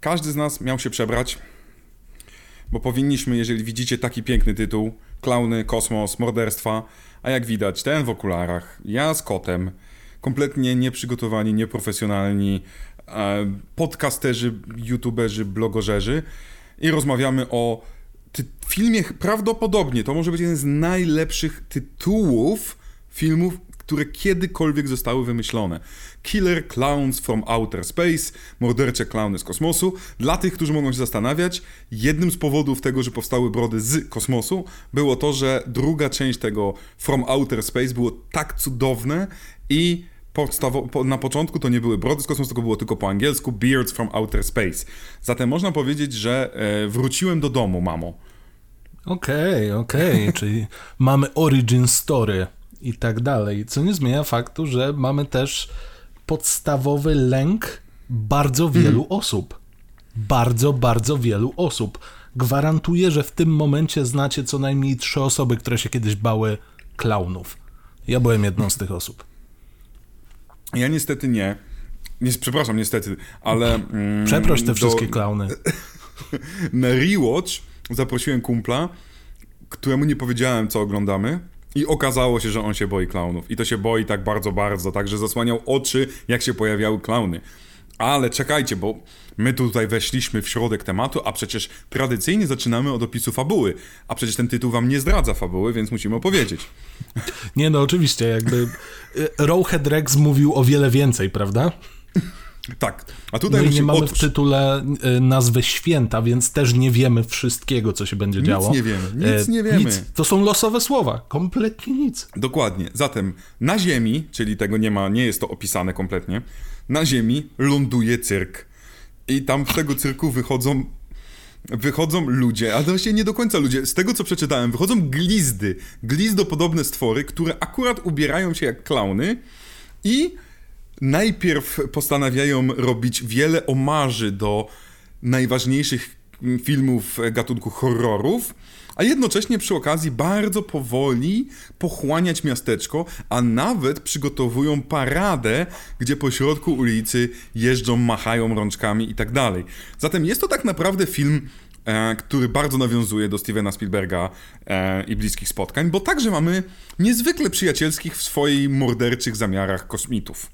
każdy z nas miał się przebrać, bo powinniśmy, jeżeli widzicie taki piękny tytuł, klauny, kosmos, morderstwa, a jak widać, ten w okularach, ja z kotem, kompletnie nieprzygotowani, nieprofesjonalni, e, podcasterzy, youtuberzy, blogożerzy i rozmawiamy o ty- filmie prawdopodobnie, to może być jeden z najlepszych tytułów filmów, które kiedykolwiek zostały wymyślone. Killer Clowns from Outer Space, mordercze klauny z kosmosu. Dla tych, którzy mogą się zastanawiać, jednym z powodów tego, że powstały brody z kosmosu, było to, że druga część tego From Outer Space było tak cudowne i na początku to nie były brody z kosmosu, tylko było tylko po angielsku Beards from Outer Space. Zatem można powiedzieć, że e, wróciłem do domu, mamo. Okej, okej, czyli mamy origin story i tak dalej, co nie zmienia faktu, że mamy też podstawowy lęk bardzo wielu osób. Bardzo, bardzo wielu osób. Gwarantuję, że w tym momencie znacie co najmniej trzy osoby, które się kiedyś bały klaunów. Ja byłem jedną z tych osób. Ja niestety nie. nie przepraszam, niestety, ale... Mm, Przeproś te do- wszystkie klauny. Na rewatch zaprosiłem kumpla, któremu nie powiedziałem, co oglądamy. I okazało się, że on się boi klaunów. I to się boi tak bardzo, bardzo, tak, że zasłaniał oczy, jak się pojawiały klauny. Ale czekajcie, bo my tutaj weszliśmy w środek tematu, a przecież tradycyjnie zaczynamy od opisu fabuły. A przecież ten tytuł wam nie zdradza fabuły, więc musimy opowiedzieć. Nie no, oczywiście, jakby y, Rowhead Rex mówił o wiele więcej, prawda? Tak, a tutaj No i nie mamy w tytule y, nazwy święta, więc też nie wiemy wszystkiego, co się będzie działo. nie wiemy, nic E, nie wiemy. Nic. To są losowe słowa, kompletnie nic. Dokładnie. Zatem na Ziemi, czyli tego nie ma, nie jest to opisane kompletnie, na Ziemi ląduje cyrk. I tam z tego cyrku wychodzą wychodzą ludzie, a właściwie nie do końca ludzie. Z tego co przeczytałem, wychodzą glizdy, glizdopodobne stwory, które akurat ubierają się jak klauny i najpierw postanawiają robić wiele omarzy do najważniejszych filmów gatunku horrorów, a jednocześnie przy okazji bardzo powoli pochłaniać miasteczko, a nawet przygotowują paradę, gdzie po środku ulicy jeżdżą, machają rączkami i tak dalej. Zatem jest to tak naprawdę film, e, który bardzo nawiązuje do Stevena Spielberga e, i bliskich spotkań, bo także mamy niezwykle przyjacielskich w swoich morderczych zamiarach kosmitów.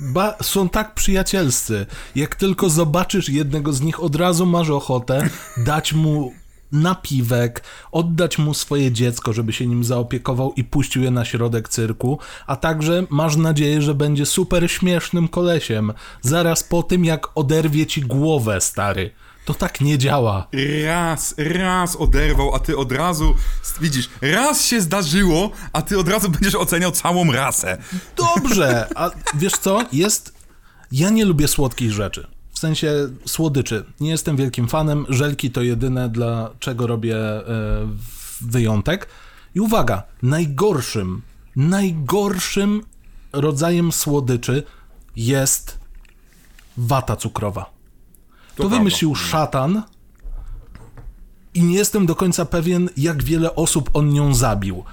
Ba, są tak przyjacielscy. Jak tylko zobaczysz jednego z nich, od razu masz ochotę dać mu napiwek, oddać mu swoje dziecko, żeby się nim zaopiekował i puścił je na środek cyrku, a także masz nadzieję, że będzie super śmiesznym kolesiem, zaraz po tym, jak oderwie ci głowę, stary. To tak nie działa. Raz, raz oderwał, a ty od razu, widzisz, raz się zdarzyło, a ty od razu będziesz oceniał całą rasę. Dobrze, a wiesz co? Jest. Ja nie lubię słodkich rzeczy. W sensie słodyczy. Nie jestem wielkim fanem. Żelki to jedyne, dla czego robię e, wyjątek. I uwaga, najgorszym, najgorszym rodzajem słodyczy jest wata cukrowa. To, wymyślił szatan i nie jestem do końca pewien, jak wiele osób on nią zabił.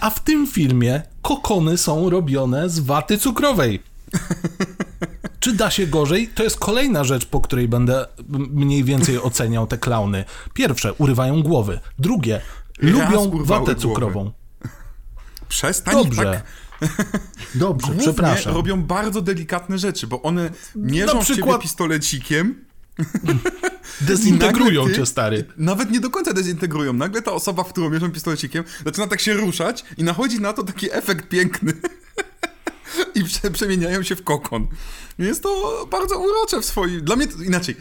A w tym filmie kokony są robione z waty cukrowej. Czy da się gorzej? To jest kolejna rzecz, po której będę mniej więcej oceniał te klauny. Pierwsze, urywają głowy. Drugie, lubią urwały watę głowy. cukrową. Przestań Dobrze. tak. Dobrze, Głównie przepraszam. robią bardzo delikatne rzeczy, bo one mierzą Na w ciebie przykład- pistolecikiem Dezintegrują nagle cię, stary. Nawet nie do końca dezintegrują. Nagle ta osoba, w którą mierzą pistolecikiem, zaczyna tak się ruszać i nachodzi na to taki efekt piękny. I prze, przemieniają się w kokon. Jest to bardzo urocze w swoim... Dla mnie to inaczej.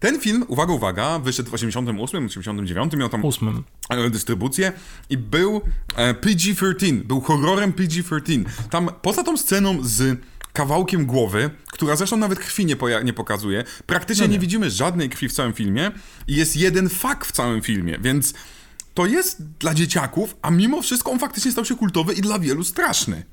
Ten film, uwaga, uwaga, wyszedł w 88, 89, miał tam Ósmym. e, dystrybucję i był e, PG-13, był horrorem PG-13. Tam poza tą sceną z kawałkiem głowy, która zresztą nawet krwi nie, nie pokazuje, praktycznie nie. widzimy żadnej krwi w całym filmie i jest jeden fak w całym filmie, więc to jest dla dzieciaków, a mimo wszystko on faktycznie stał się kultowy i dla wielu straszny.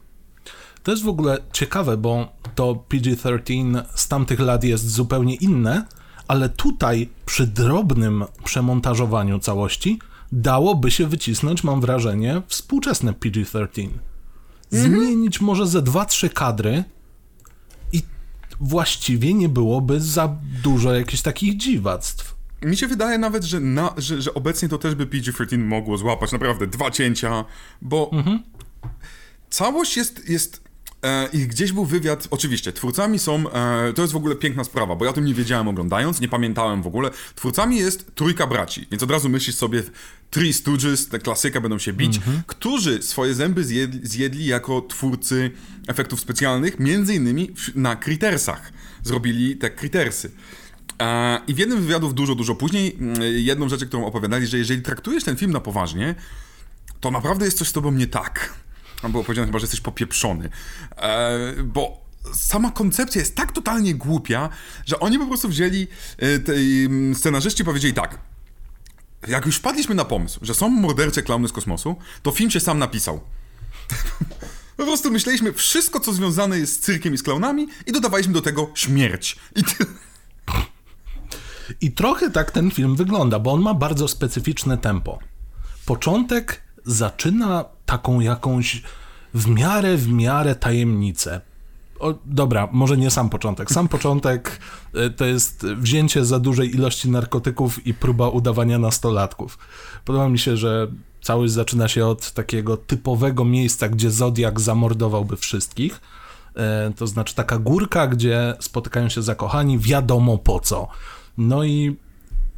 To jest w ogóle ciekawe, bo to PG-13 z tamtych lat jest zupełnie inne, ale tutaj przy drobnym przemontażowaniu całości dałoby się wycisnąć, mam wrażenie, współczesne PG-13. Zmienić może ze 2-3 kadry i właściwie nie byłoby za dużo jakichś takich dziwactw. Mi się wydaje nawet, że, na, że, że obecnie to też by PG-13 mogło złapać naprawdę dwa cięcia, bo mhm. całość jest, jest i gdzieś był wywiad, oczywiście, twórcami są, e, to jest w ogóle piękna sprawa, bo ja o tym nie wiedziałem oglądając, nie pamiętałem w ogóle. Twórcami jest trójka braci, więc od razu myślisz sobie, Three Stooges, te klasyka będą się bić, mm -hmm. którzy swoje zęby zjedli, zjedli, jako twórcy efektów specjalnych, między innymi na Crittersach. Zrobili te Crittersy. E, I w jednym wywiadów dużo, dużo później, mm, jedną rzecz, którą opowiadali, że jeżeli traktujesz ten film na poważnie, to naprawdę jest coś z tobą nie tak. Tam było powiedziane chyba, że jesteś popieprzony. E, bo sama koncepcja jest tak totalnie głupia, że oni po prostu wzięli, e, tej mm, scenarzyści powiedzieli tak, jak już wpadliśmy na pomysł, że są mordercze klauny z kosmosu, to film się sam napisał. Po prostu myśleliśmy wszystko, co związane jest z cyrkiem i z klaunami i dodawaliśmy do tego śmierć. I. I trochę tak ten film wygląda, bo on ma bardzo specyficzne tempo. Początek zaczyna taką jakąś w miarę, w miarę tajemnicę. O, dobra, może nie sam początek. Sam początek e, to jest wzięcie za dużej ilości narkotyków i próba udawania nastolatków. Podoba mi się, że całość zaczyna się od takiego typowego miejsca, gdzie Zodiak zamordowałby wszystkich. E, to znaczy taka górka, gdzie spotykają się zakochani, wiadomo po co. No i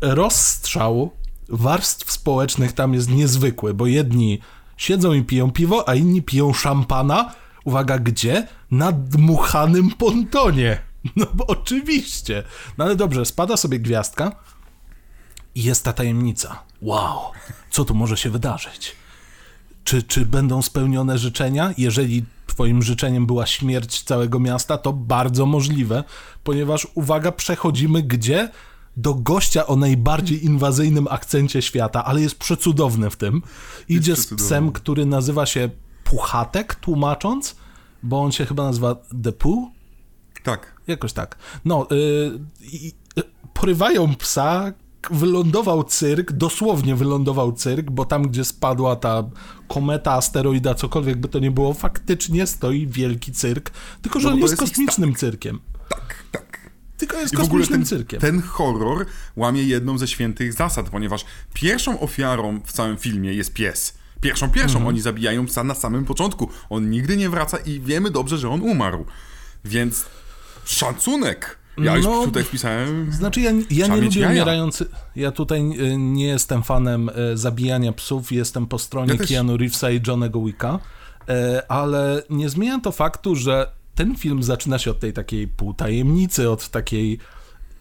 rozstrzał warstw społecznych tam jest niezwykły, bo jedni siedzą i piją piwo, a inni piją szampana. Uwaga, gdzie? Na dmuchanym pontonie. No bo oczywiście. No ale dobrze, spada sobie gwiazdka i jest ta tajemnica. Wow, co tu może się wydarzyć? Czy, czy będą spełnione życzenia? Jeżeli twoim życzeniem była śmierć całego miasta, to bardzo możliwe, ponieważ, uwaga, przechodzimy gdzie? Do gościa o najbardziej inwazyjnym akcencie świata, ale jest przecudowny w tym. Idzie z psem, który nazywa się Puchatek, tłumacząc, bo on się chyba nazywa The Pooh? Tak. Jakoś tak. No, yy, yy, porywają psa, wylądował cyrk, dosłownie wylądował cyrk, bo tam, gdzie spadła ta kometa, asteroida, cokolwiek by to nie było, faktycznie stoi wielki cyrk, tylko że no, on jest, jest kosmicznym cyrkiem. Tak, tak. Tylko jest I kosmicznym ten, cyrkiem. Ten horror łamie jedną ze świętych zasad, ponieważ pierwszą ofiarą w całym filmie jest pies. Pierwszą, pierwszą. Mhm. Oni zabijają psa na samym początku. On nigdy nie wraca i wiemy dobrze, że on umarł. Więc szacunek. Ja już no, tutaj wpisałem. Znaczy, ja, ja nie lubię umierających. Ja tutaj e, nie jestem fanem e, zabijania psów, jestem po stronie ja Keanu Reevesa i Johnego Wicka, e, ale nie zmienia to faktu, że ten film zaczyna się od tej takiej półtajemnicy, od takiej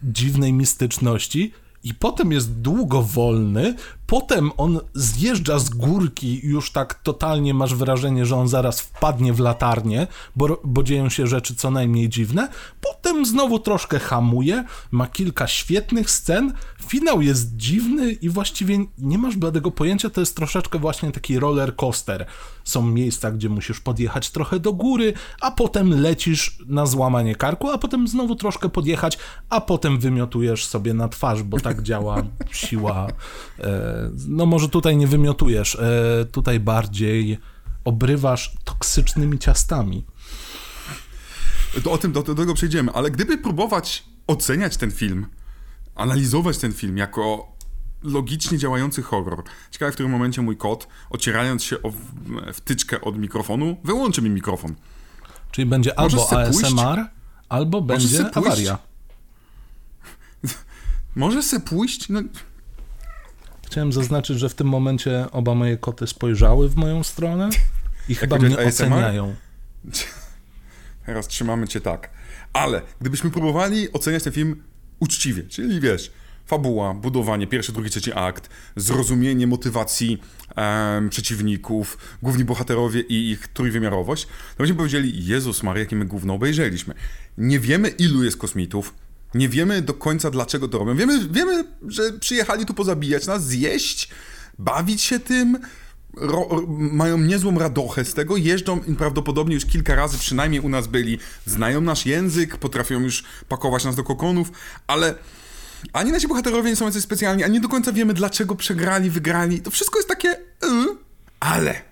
dziwnej mistyczności i potem jest długo wolny, potem on zjeżdża z górki już tak totalnie masz wrażenie, że on zaraz wpadnie w latarnię, bo, bo dzieją się rzeczy co najmniej dziwne, potem znowu troszkę hamuje, ma kilka świetnych scen, finał jest dziwny i właściwie nie masz bladego pojęcia, to jest troszeczkę właśnie taki roller coaster. Są miejsca, gdzie musisz podjechać trochę do góry, a potem lecisz na złamanie karku, a potem znowu troszkę podjechać, a potem wymiotujesz sobie na twarz, bo tak działa siła. E, no może tutaj nie wymiotujesz, e, tutaj bardziej obrywasz toksycznymi ciastami. To o tym do, do tego przejdziemy, ale gdyby próbować oceniać ten film, analizować ten film jako logicznie działający horror. Ciekawe, w którym momencie mój kot, ocierając się o wtyczkę od mikrofonu, wyłączy mi mikrofon. Czyli będzie Możesz albo ASMR, pójść? albo będzie awaria. Może se pójść? No... Chciałem zaznaczyć, że w tym momencie oba moje koty spojrzały w moją stronę i chyba mnie ASMR? oceniają. Teraz trzymamy cię tak. Ale gdybyśmy próbowali oceniać ten film uczciwie, czyli wiesz, fabuła, budowanie, pierwszy, drugi, trzeci akt, zrozumienie motywacji um, przeciwników, główni bohaterowie i ich trójwymiarowość, to byśmy powiedzieli, Jezus Maria, jakie my gówno obejrzeliśmy. Nie wiemy, ilu jest kosmitów, nie wiemy do końca, dlaczego to robią. Wiemy, wiemy że przyjechali tu pozabijać nas, zjeść, bawić się tym, ro, mają niezłą radochę z tego, jeżdżą prawdopodobnie już kilka razy przynajmniej u nas byli, znają nasz język, potrafią już pakować nas do kokonów, ale ani nasi bohaterowie nie są jacyś specjalni, ani do końca wiemy, dlaczego przegrali, wygrali. To wszystko jest takie... Yy. Ale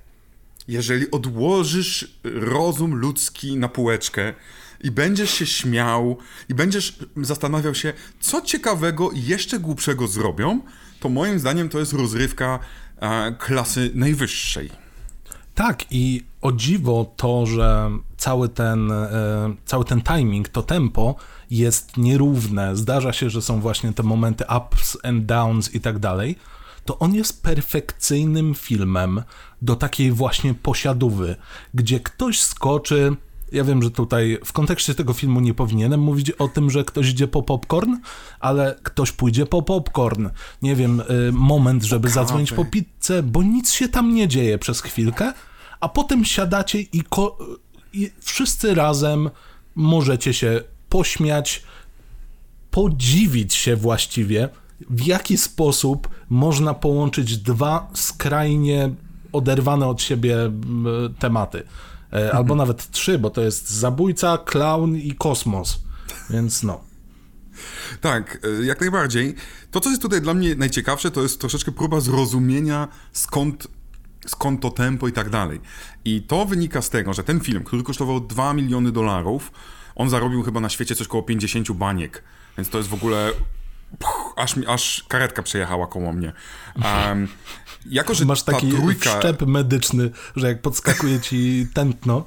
jeżeli odłożysz rozum ludzki na półeczkę i będziesz się śmiał i będziesz zastanawiał się, co ciekawego i jeszcze głupszego zrobią, to moim zdaniem to jest rozrywka e, klasy najwyższej. Tak, i o dziwo to, że cały ten, e, cały ten timing, to tempo jest nierówne. Zdarza się, że są właśnie te momenty ups and downs i tak dalej. To on jest perfekcyjnym filmem do takiej właśnie posiadówy, gdzie ktoś skoczy. Ja wiem, że tutaj w kontekście tego filmu nie powinienem mówić o tym, że ktoś idzie po popcorn, ale ktoś pójdzie po popcorn. Nie wiem, y, moment, żeby zadzwonić po pizzę, bo nic się tam nie dzieje przez chwilkę, a potem siadacie i, i wszyscy razem możecie się pośmiać, podziwić się właściwie, w jaki sposób można połączyć dwa skrajnie oderwane od siebie tematy. E, albo mhm. nawet trzy, bo to jest zabójca, clown i kosmos. Więc no. Tak, e, jak najbardziej. To, co jest tutaj dla mnie najciekawsze, to jest troszeczkę próba zrozumienia, skąd, skąd to tempo i tak dalej. I to wynika z tego, że ten film, który kosztował 2 miliony dolarów, on zarobił chyba na świecie coś około 50 baniek. Więc to jest w ogóle. Puch, aż, aż karetka przejechała koło mnie. Um, jako, że Masz taki trójka... wszczep medyczny, że jak podskakuje ci tętno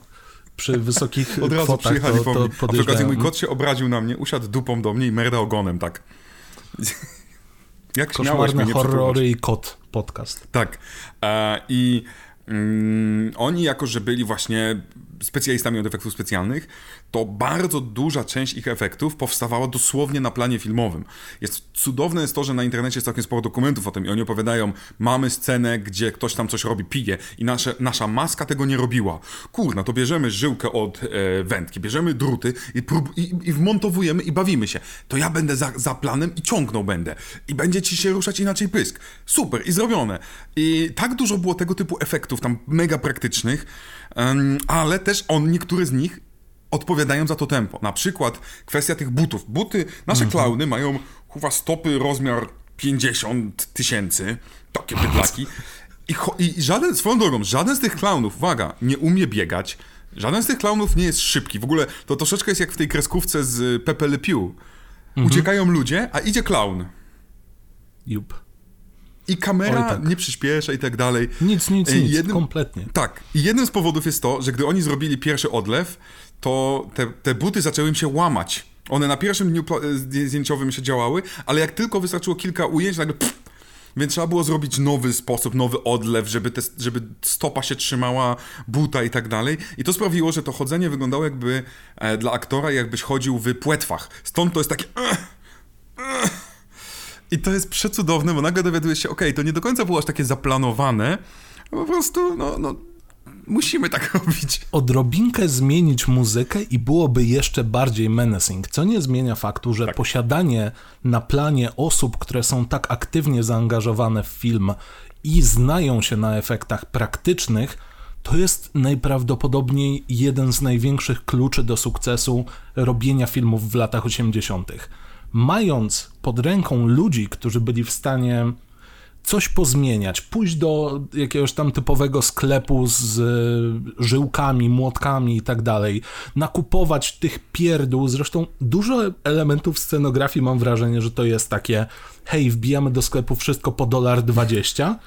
przy wysokich Od razu kwotach, przyjechali to, to po mnie. A okazji mój kot się obraził na mnie, usiadł dupą do mnie i merda ogonem, tak. Jak Koszmarne horrory i kot podcast. Tak. E, I mm, oni jako, że byli właśnie specjalistami od efektów specjalnych, to bardzo duża część ich efektów powstawała dosłownie na planie filmowym. Jest cudowne jest to, że na internecie jest całkiem sporo dokumentów o tym i oni opowiadają, mamy scenę, gdzie ktoś tam coś robi, pije i nasze, nasza maska tego nie robiła. Kurna, to bierzemy żyłkę od e, wędki, bierzemy druty i, prób, i, i wmontowujemy i bawimy się. To ja będę za, za planem i ciągnął będę. I będzie ci się ruszać inaczej pysk. Super, i zrobione. I tak dużo było tego typu efektów, tam mega praktycznych, um, ale też on, niektóre z nich odpowiadają za to tempo. Na przykład kwestia tych butów. Buty, nasze mhm. klauny mają chyba stopy rozmiar 50 tysięcy, takie bydlaki. I, I żaden, swoją drogą, żaden z tych klaunów, uwaga, nie umie biegać. Żaden z tych klaunów nie jest szybki. W ogóle to troszeczkę jest jak w tej kreskówce z Pepe Le Pew. Mhm. Uciekają ludzie, a idzie klaun. Jup. I kamera Oj, tak. nie przyspiesza i tak dalej. Nic, nic, nic, jednym, kompletnie. Tak. I jednym z powodów jest to, że gdy oni zrobili pierwszy odlew, to te, te buty zaczęły im się łamać. One na pierwszym dniu zdjęciowym się działały, ale jak tylko wystarczyło kilka ujęć, nagle pff, więc trzeba było zrobić nowy sposób, nowy odlew, żeby, te, żeby stopa się trzymała buta i tak dalej. I to sprawiło, że to chodzenie wyglądało jakby e, dla aktora, jakbyś chodził w płetwach. Stąd to jest takie... I to jest przecudowne, bo nagle dowiadujesz się, okay, to nie do końca było aż takie zaplanowane, po prostu, no, no musimy tak robić. Odrobinkę zmienić muzykę i byłoby jeszcze bardziej menacing, co nie zmienia faktu, że tak. posiadanie na planie osób, które są tak aktywnie zaangażowane w film i znają się na efektach praktycznych, to jest najprawdopodobniej jeden z największych kluczy do sukcesu robienia filmów w latach 80. Mając pod ręką ludzi, którzy byli w stanie coś pozmieniać, pójść do jakiegoś tam typowego sklepu z e, żyłkami, młotkami i tak dalej, nakupować tych pierdół, zresztą dużo elementów scenografii mam wrażenie, że to jest takie hej, wbijamy do sklepu wszystko po dolar 20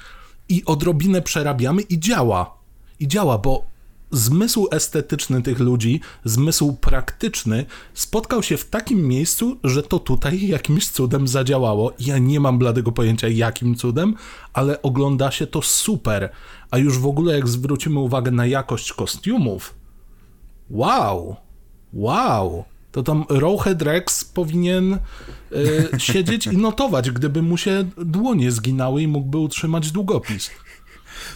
i odrobinę przerabiamy i działa. I działa, bo zmysł estetyczny tych ludzi, zmysł praktyczny spotkał się w takim miejscu, że to tutaj jakimś cudem zadziałało. Ja nie mam bladego pojęcia jakim cudem, ale ogląda się to super. A już w ogóle jak zwrócimy uwagę na jakość kostiumów, wow, wow, to tam Rowhead Rex powinien y, siedzieć i notować, gdyby mu się dłonie zginały i mógłby utrzymać długopis.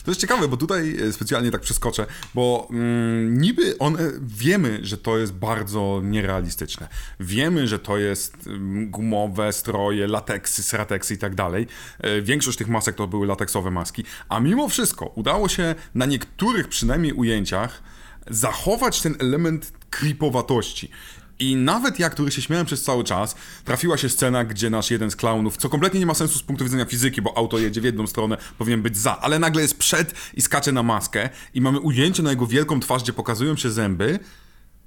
To jest ciekawe, bo tutaj e, specjalnie tak przeskoczę, bo mm, niby on, wiemy, że to jest bardzo nierealistyczne. Wiemy, że to jest mm, gumowe stroje, lateksy, srateksy i tak dalej. E, większość tych masek to były lateksowe maski, a mimo wszystko udało się na niektórych przynajmniej ujęciach zachować ten element creepowatości. I nawet ja, który się śmiałem przez cały czas, trafiła się scena, gdzie nasz jeden z klaunów, co kompletnie nie ma sensu z punktu widzenia fizyki, bo auto jedzie w jedną stronę, powinien być za, ale nagle jest przed i skacze na maskę i mamy ujęcie na jego wielką twarz, gdzie pokazują się zęby.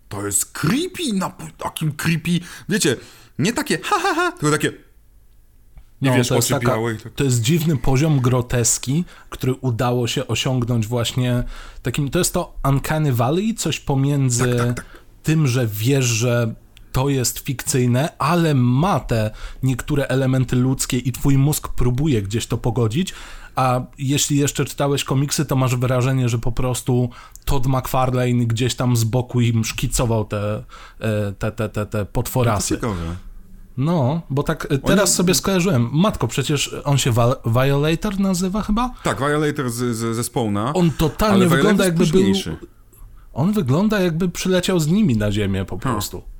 To jest creepy, na takim creepy, wiecie, nie takie ha ha ha, tylko takie no, wiesz, to, jest taka, to jest dziwny poziom groteski, który udało się osiągnąć właśnie takim, to jest to Uncanny Valley, coś pomiędzy tak, tak, tak. Tym, że wiesz, że to jest fikcyjne, ale ma te niektóre elementy ludzkie i twój mózg próbuje gdzieś to pogodzić, a jeśli jeszcze czytałeś komiksy, to masz wrażenie, że po prostu Todd McFarlane gdzieś tam z boku im szkicował te, e, te, te, te, te potworasy. No no, bo tak e, teraz sobie skojarzyłem. Matko, przecież on się Violator nazywa chyba? Tak, Violator z, z, ze Spawna. On totalnie wygląda jakby był... On wygląda jakby przyleciał z nimi na ziemię po prostu. Hmm.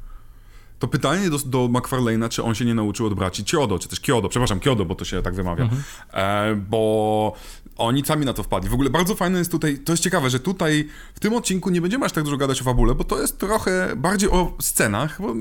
To pytanie do, do McFarlane'a, czy on się nie nauczył od braci Kyodo, czy też Kyodo, przepraszam, Kyodo, bo to się tak wymawia, mhm. e, bo oni sami na to wpadli. W ogóle bardzo fajne jest tutaj, to jest ciekawe, że tutaj w tym odcinku nie będziemy aż tak dużo gadać o fabule, bo to jest trochę bardziej o scenach, bo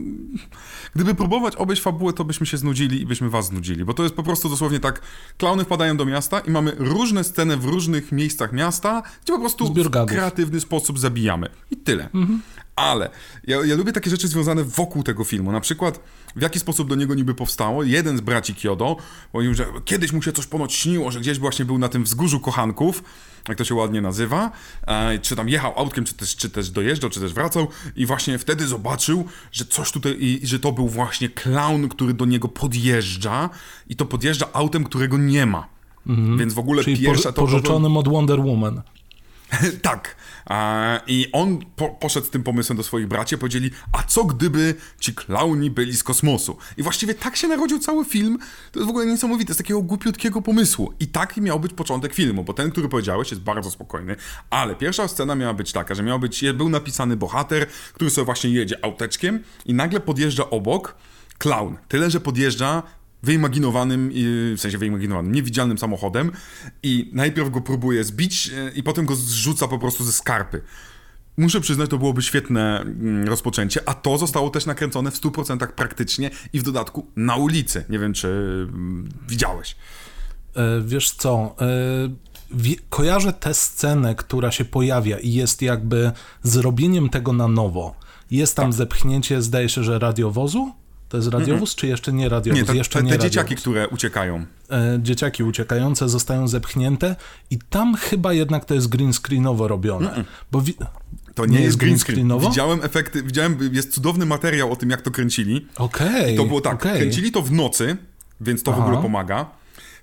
gdyby próbować obejść fabułę, to byśmy się znudzili i byśmy was znudzili, bo to jest po prostu dosłownie tak, klauny wpadają do miasta i mamy różne sceny w różnych miejscach miasta, gdzie po prostu w kreatywny sposób zabijamy. I tyle. Mhm. Ale ja, ja, lubię takie rzeczy związane wokół tego filmu. Na przykład, w jaki sposób do niego niby powstało. Jeden z braci Kyodo mówił, że kiedyś mu się coś ponoć śniło, że gdzieś właśnie był na tym wzgórzu kochanków, jak to się ładnie nazywa, e, czy tam jechał autkiem, czy też, czy też dojeżdżał, czy też wracał i właśnie wtedy zobaczył, że coś tutaj, i, że to był właśnie clown, który do niego podjeżdża i to podjeżdża autem, którego nie ma. Mhm. Więc w ogóle Czyli pierwsza to... pożyczonym od Wonder Woman. tak. I on po, poszedł z tym pomysłem do swoich braci, powiedzieli, a co gdyby ci klauni byli z kosmosu? I właściwie tak się narodził cały film. To jest w ogóle niesamowite, z takiego głupiutkiego pomysłu. I taki miał być początek filmu, bo ten, który powiedziałeś, jest bardzo spokojny, ale pierwsza scena miała być taka, że miał być, był napisany bohater, który sobie właśnie jedzie auteczkiem i nagle podjeżdża obok klaun. Tyle, że podjeżdża wyimaginowanym, w sensie wyimaginowanym, niewidzialnym samochodem i najpierw go próbuje zbić e, i potem go zrzuca po prostu ze skarpy. Muszę przyznać, to byłoby świetne mm, rozpoczęcie, a to zostało też nakręcone w 100% praktycznie i w dodatku na ulicy. Nie wiem, czy mm, widziałeś. E, wiesz co, e, kojarzę tę scenę, która się pojawia i jest jakby zrobieniem tego na nowo. Jest tam tak. zepchnięcie, zdaje się, że radiowozu? To jest radiowóz, czy jeszcze nie radiowóz? Nie, to, jeszcze te, nie te dzieciaki, które uciekają. E, dzieciaki uciekające zostają zepchnięte i tam chyba jednak to jest green screenowo robione. Bo wi- to nie, nie jest green screen. Widziałem efekty, widziałem, jest cudowny materiał o tym, jak to kręcili. Okej. Okay, to było tak, okay. kręcili to w nocy, więc to Aha. w ogóle pomaga.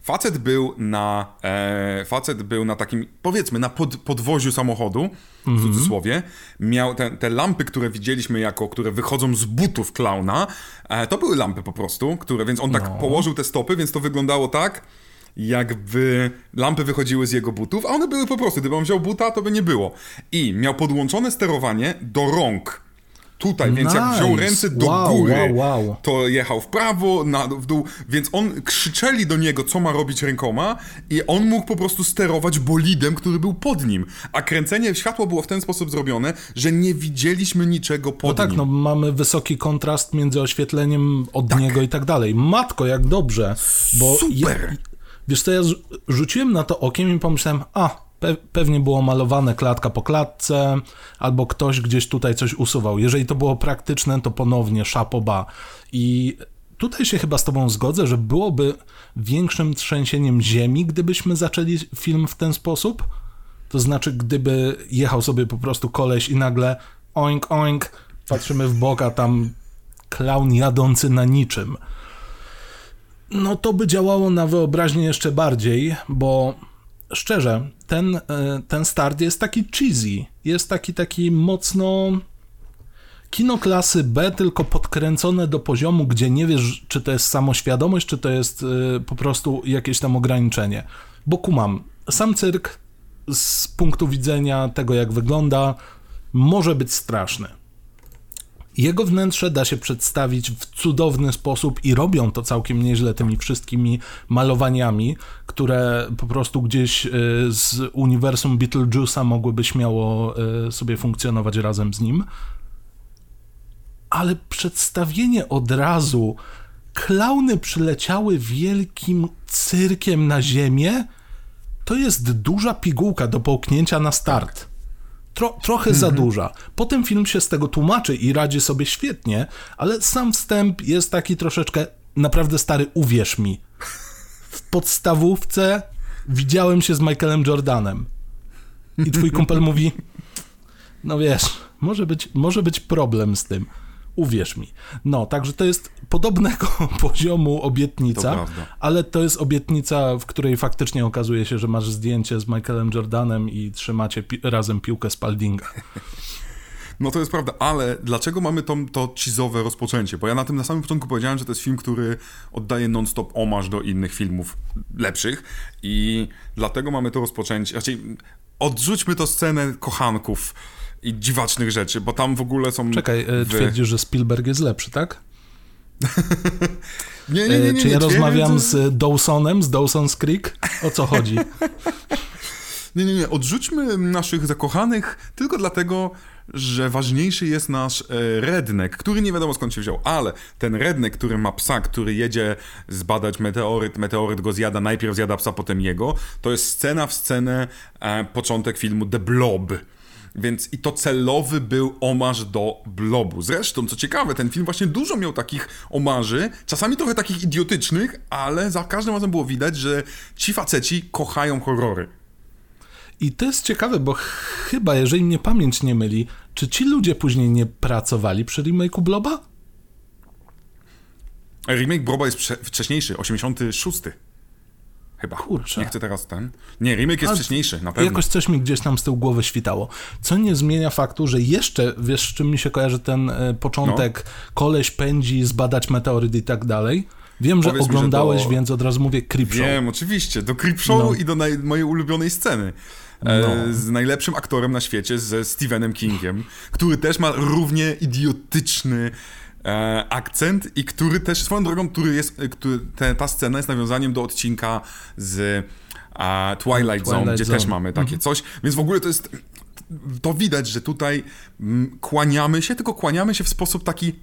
Facet był na, e, facet był na takim, powiedzmy, na pod, podwoziu samochodu, w mm -hmm. cudzysłowie. Miał te, te, lampy, które widzieliśmy jako, które wychodzą z butów klauna, e, to były lampy po prostu, które, więc on tak no. położył te stopy, więc to wyglądało tak, jakby lampy wychodziły z jego butów, a one były po prostu, gdyby on wziął buta, to by nie było. I miał podłączone sterowanie do rąk tutaj, nice. więc jak wziął ręce do wow, góry, wow, wow. to jechał w prawo, na, w dół, więc on krzyczeli do niego, co ma robić rękoma i on mógł po prostu sterować bolidem, który był pod nim, a kręcenie światła było w ten sposób zrobione, że nie widzieliśmy niczego pod no tak, nim. No tak, no mamy wysoki kontrast między oświetleniem od tak. niego i tak dalej. Matko, jak dobrze, bo... Super! Wiesz co, ja rzuciłem na to okiem i pomyślałem, a, Pe pewnie było malowane klatka po klatce, albo ktoś gdzieś tutaj coś usuwał. Jeżeli to było praktyczne, to ponownie szapoba. I tutaj się chyba z tobą zgodzę, że byłoby większym trzęsieniem ziemi, gdybyśmy zaczęli film w ten sposób. To znaczy, gdyby jechał sobie po prostu koleś i nagle oink, oink, patrzymy w boka, tam klaun jadący na niczym. No to by działało na wyobraźnię jeszcze bardziej, bo szczerze, ten, e, ten start jest taki cheesy, jest taki taki mocno kino klasy B, tylko podkręcone do poziomu, gdzie nie wiesz, czy to jest samoświadomość, czy to jest e, po prostu jakieś tam ograniczenie. Bo kumam, sam cyrk z punktu widzenia tego, jak wygląda, może być straszny. Jego wnętrze da się przedstawić w cudowny sposób i robią to całkiem nieźle tymi wszystkimi malowaniami, które po prostu gdzieś e, z uniwersum Beetlejuice'a mogłyby śmiało e, sobie funkcjonować razem z nim. Ale przedstawienie od razu klauny przyleciały wielkim cyrkiem na ziemię, to jest duża pigułka do połknięcia na start. Tro, trochę Mhm. za duża. Potem film się z tego tłumaczy i radzi sobie świetnie, ale sam wstęp jest taki troszeczkę naprawdę stary, uwierz mi. W podstawówce widziałem się z Michaelem Jordanem. I twój kumpel mówi, no wiesz, może być, może być problem z tym. Uwierz mi. No, także to jest podobnego poziomu To obietnica, prawda. ale to jest obietnica, w której faktycznie okazuje się, że masz zdjęcie z Michaelem Jordanem i trzymacie pi- razem piłkę Spaldinga. No to jest prawda, ale dlaczego mamy to, to cheese'owe rozpoczęcie? Bo ja na tym na samym początku powiedziałem, że to jest film, który oddaje non-stop omarz do innych filmów lepszych i dlatego mamy to rozpoczęcie. Raczej odrzućmy to scenę kochanków i dziwacznych rzeczy, bo tam w ogóle są... Czekaj, e, w... twierdzisz, że Spielberg jest lepszy, tak? Nie, nie, nie, E, nie, Czy ja nie, rozmawiam z Dawsonem, z Dawson's Creek? O co chodzi? Nie, nie, nie. Odrzućmy naszych zakochanych tylko dlatego, że ważniejszy jest nasz e, redneck, który nie wiadomo skąd się wziął, ale ten redneck, który ma psa, który jedzie zbadać meteoryt, meteoryt go zjada, najpierw zjada psa, potem jego, to jest scena w scenę, e, początek filmu The Blob. Więc i to celowy był omarz do blobu. Zresztą, co ciekawe, ten film właśnie dużo miał takich omarzy, czasami trochę takich idiotycznych, ale za każdym razem było widać, że ci faceci kochają horrory. I to jest ciekawe, bo chyba, jeżeli mnie pamięć nie myli, czy ci ludzie później nie pracowali przy remake'u Bloba? Remake Broba jest wcześniejszy, 86. Chyba. Kurczę. Nie chcę teraz ten. Nie, remake jest A, wcześniejszy, na pewno. Jakoś coś mi gdzieś tam z tyłu głowy świtało. Co nie zmienia faktu, że jeszcze, wiesz, z czym mi się kojarzy ten e, początek, koleś pędzi, zbadać meteoryt i tak dalej. Wiem, że Powiedz mi, że oglądałeś, to- więc od razu mówię Creepshow. Wiem, oczywiście. Do Creepshow No. i do naj- mojej ulubionej sceny. E, No. Z najlepszym aktorem na świecie, ze Stephenem Kingiem, który też ma równie idiotyczny e, akcent i który też, swoją drogą, który jest, e, który, te, ta scena jest nawiązaniem do odcinka z e, Twilight, Zone, Twilight gdzie Zone. też mamy takie coś, więc w ogóle to jest, to widać, że tutaj mm, kłaniamy się, tylko kłaniamy się w sposób taki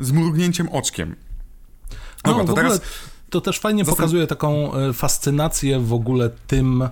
z mrugnięciem oczkiem. No, Dobra, w to ogóle teraz... to też fajnie Zastan- pokazuje taką e, fascynację w ogóle tym,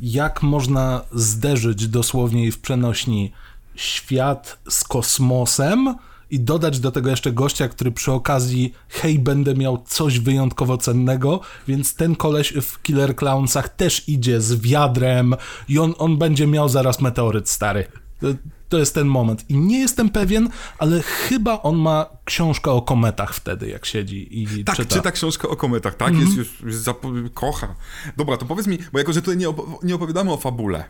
jak można zderzyć dosłownie i w przenośni świat z kosmosem i dodać do tego jeszcze gościa, który przy okazji hej, będę miał coś wyjątkowo cennego, więc ten koleś w Killer Clownsach też idzie z wiadrem i on, on będzie miał zaraz meteoryt stary. To, to jest ten moment. I nie jestem pewien, ale chyba on ma książkę o kometach wtedy, jak siedzi i Tak, czyta. czyta książkę o kometach, tak? Jest już, już kocha. Dobra, to powiedz mi, bo jako, że tutaj nie, op- nie opowiadamy o fabule,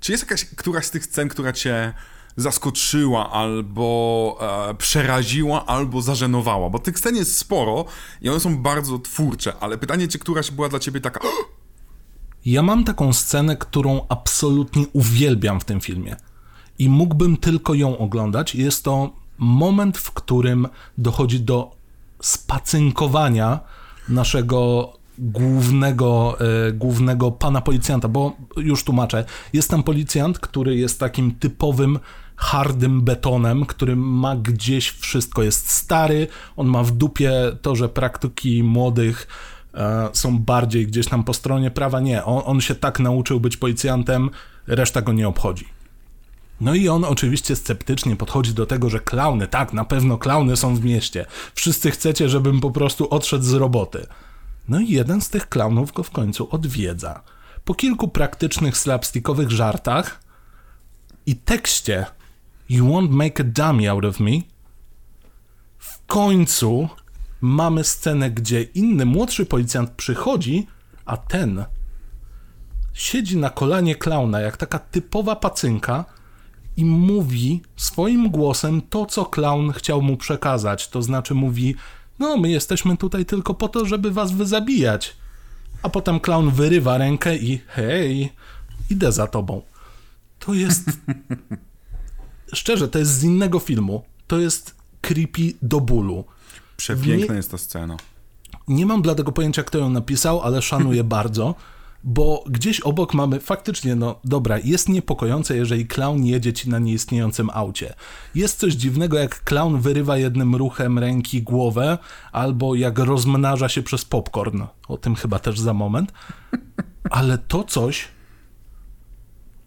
czy jest jakaś, któraś z tych scen, która cię zaskoczyła, albo e, przeraziła, albo zażenowała? Bo tych scen jest sporo i one są bardzo twórcze, ale pytanie, czy któraś była dla ciebie taka... Ja mam taką scenę, którą absolutnie uwielbiam w tym filmie. I mógłbym tylko ją oglądać. Jest to moment, w którym dochodzi do spacynkowania naszego głównego, e, głównego pana policjanta, bo już tłumaczę, jest tam policjant, który jest takim typowym hardym betonem, który ma gdzieś wszystko, jest stary, on ma w dupie to, że praktyki młodych e, są bardziej gdzieś tam po stronie prawa, nie, on, on się tak nauczył być policjantem, reszta go nie obchodzi. No i on oczywiście sceptycznie podchodzi do tego, że klauny, tak, na pewno klauny są w mieście. Wszyscy chcecie, żebym po prostu odszedł z roboty. No i jeden z tych klaunów go w końcu odwiedza. Po kilku praktycznych slapstickowych żartach i tekście You won't make a dummy out of me w końcu mamy scenę, gdzie inny młodszy policjant przychodzi, a ten siedzi na kolanie klauna, jak taka typowa pacynka i mówi swoim głosem to, co klaun chciał mu przekazać. To znaczy mówi, no my jesteśmy tutaj tylko po to, żeby was wyzabijać. A potem klaun wyrywa rękę i hej, idę za tobą. To jest... Szczerze, to jest z innego filmu. To jest creepy do bólu. Przepiękna Nie- jest ta scena. Nie mam dla tego pojęcia, kto ją napisał, ale szanuję bardzo, bo gdzieś obok mamy faktycznie, no dobra, jest niepokojące, jeżeli clown jedzie ci na nieistniejącym aucie. Jest coś dziwnego, jak clown wyrywa jednym ruchem ręki głowę, albo jak rozmnaża się przez popcorn. O tym chyba też za moment. Ale to coś.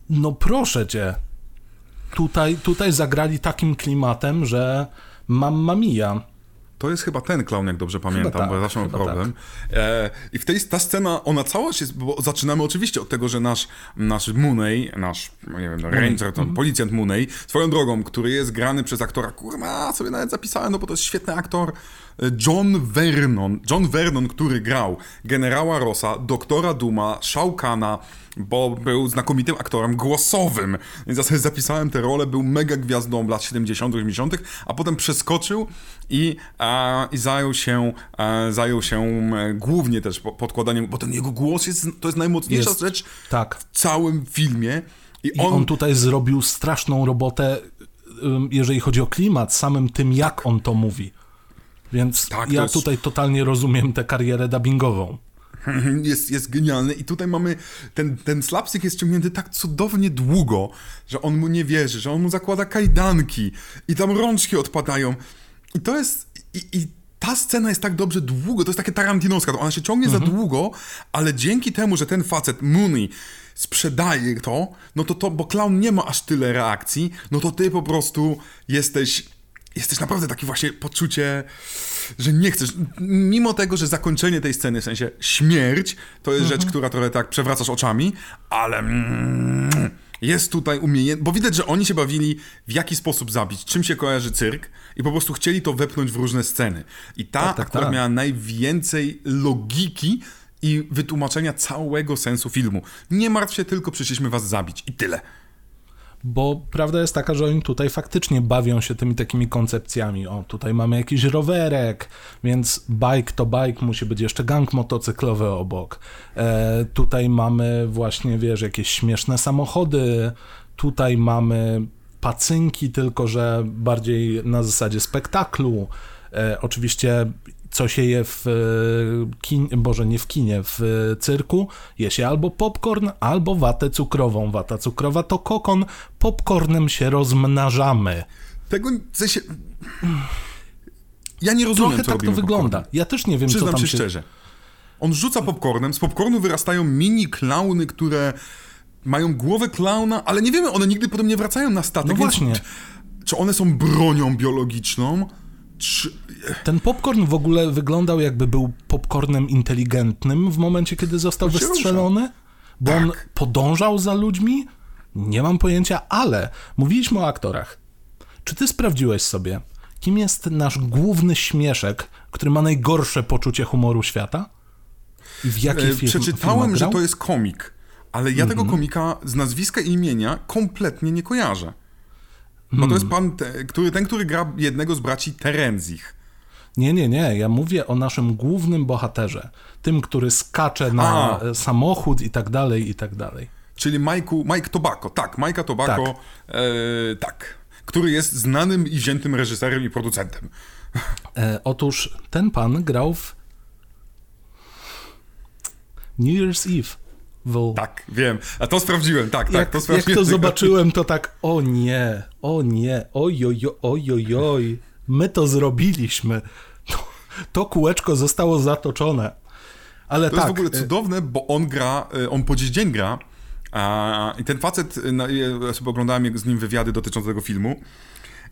No proszę cię. tutaj, tutaj zagrali takim klimatem, że mamma mia. To jest chyba ten clown, jak dobrze pamiętam, tak, bo ja zawsze mam chyba problem. E, I w tej ta scena, ona całość jest, bo zaczynamy oczywiście od tego, że nasz, nasz Mooney, nasz, nie wiem, no, ranger, to policjant Mooney, swoją drogą, który jest grany przez aktora, kurwa, sobie nawet zapisałem, no bo to jest świetny aktor, John Vernon. John Vernon, który grał generała Rossa, doktora Duma, Shao Kahna, bo był znakomitym aktorem głosowym. Więc ja sobie zapisałem tę rolę, był mega gwiazdą lat 70., 80., a potem przeskoczył i, i zajął się, zajął się e, głównie też po- podkładaniem, bo ten jego głos jest, to jest najmocniejsza Jest. rzecz Tak. w całym filmie. I, I on, tutaj zrobił straszną robotę, jeżeli chodzi o klimat, samym tym, jak on to mówi. Więc Tak, ja jest- tutaj totalnie rozumiem tę karierę dubbingową. jest, jest genialny i tutaj mamy, ten, ten slapstick jest ciągnięty tak cudownie długo, że on mu nie wierzy, że on mu zakłada kajdanki i tam rączki odpadają i to jest, i, i ta scena jest tak dobrze długo, to jest takie tarantinowska, ona się ciągnie za długo, ale dzięki temu, że ten facet Mooney sprzedaje to, no to to, bo clown nie ma aż tyle reakcji, no to ty po prostu jesteś, jesteś naprawdę taki właśnie poczucie, że nie chcesz, mimo tego, że zakończenie tej sceny, w sensie śmierć, to jest rzecz, która trochę tak przewracasz oczami, ale mm, jest tutaj umiejętność, bo widać, że oni się bawili w jaki sposób zabić, czym się kojarzy cyrk i po prostu chcieli to wepchnąć w różne sceny. I ta Tak, tak, akurat tak. miała najwięcej logiki i wytłumaczenia całego sensu filmu. Nie martw się, tylko przyszliśmy was zabić i tyle. Bo prawda jest taka, że oni tutaj faktycznie bawią się tymi takimi koncepcjami. O, tutaj mamy jakiś rowerek, więc bike to bike, musi być jeszcze gang motocyklowy obok. E, tutaj mamy właśnie, wiesz, jakieś śmieszne samochody. Tutaj mamy pacynki, tylko że bardziej na zasadzie spektaklu. E, oczywiście co się je w e, kinie, boże nie w kinie, w e, cyrku, je się albo popcorn, albo watę cukrową. Wata cukrowa to kokon, popcornem się rozmnażamy. Tego w sensie... Ja nie rozumiem, Trochę co tak to wygląda. popcornem. Ja też nie wiem, co Przyznam tam się się... szczerze. On rzuca popcornem, z popcornu wyrastają mini klauny, które mają głowę klauna, ale nie wiemy, one nigdy potem nie wracają na statek. No właśnie. Czy one są bronią biologiczną? Ten popcorn w ogóle wyglądał jakby był popcornem inteligentnym w momencie, kiedy został wystrzelony, bo on Tak. podążał za ludźmi? Nie mam pojęcia, ale mówiliśmy o aktorach. Czy ty sprawdziłeś sobie, kim jest nasz główny śmieszek, który ma najgorsze poczucie humoru świata? I w jakich E, film, Przeczytałem, że to jest komik, ale ja Mhm. tego komika z nazwiska i imienia kompletnie nie kojarzę. Bo to jest Hmm. pan, te, który, ten, który gra jednego z braci Terenzich. Nie, nie, nie. Ja mówię o naszym głównym bohaterze. Tym, który skacze na A. samochód i tak dalej, i tak dalej. Czyli Mike'u, Mike Tobacco, tak, Mike'a Tobacco, Tak. E, tak, który jest znanym i wziętym reżyserem i producentem. E, otóż ten pan grał w New Year's Eve. W... Tak, wiem, a to sprawdziłem, tak, tak, jak, to jak sprawdziłem. to zobaczyłem, to tak, o nie, o nie, oj, oj, oj, oj, my to zrobiliśmy. To, to kółeczko zostało zatoczone. Ale To tak, jest w ogóle e, cudowne, bo on gra, y, on po dziś dzień gra a, i ten facet, y, ja sobie oglądałem jak- z nim wywiady dotyczące tego filmu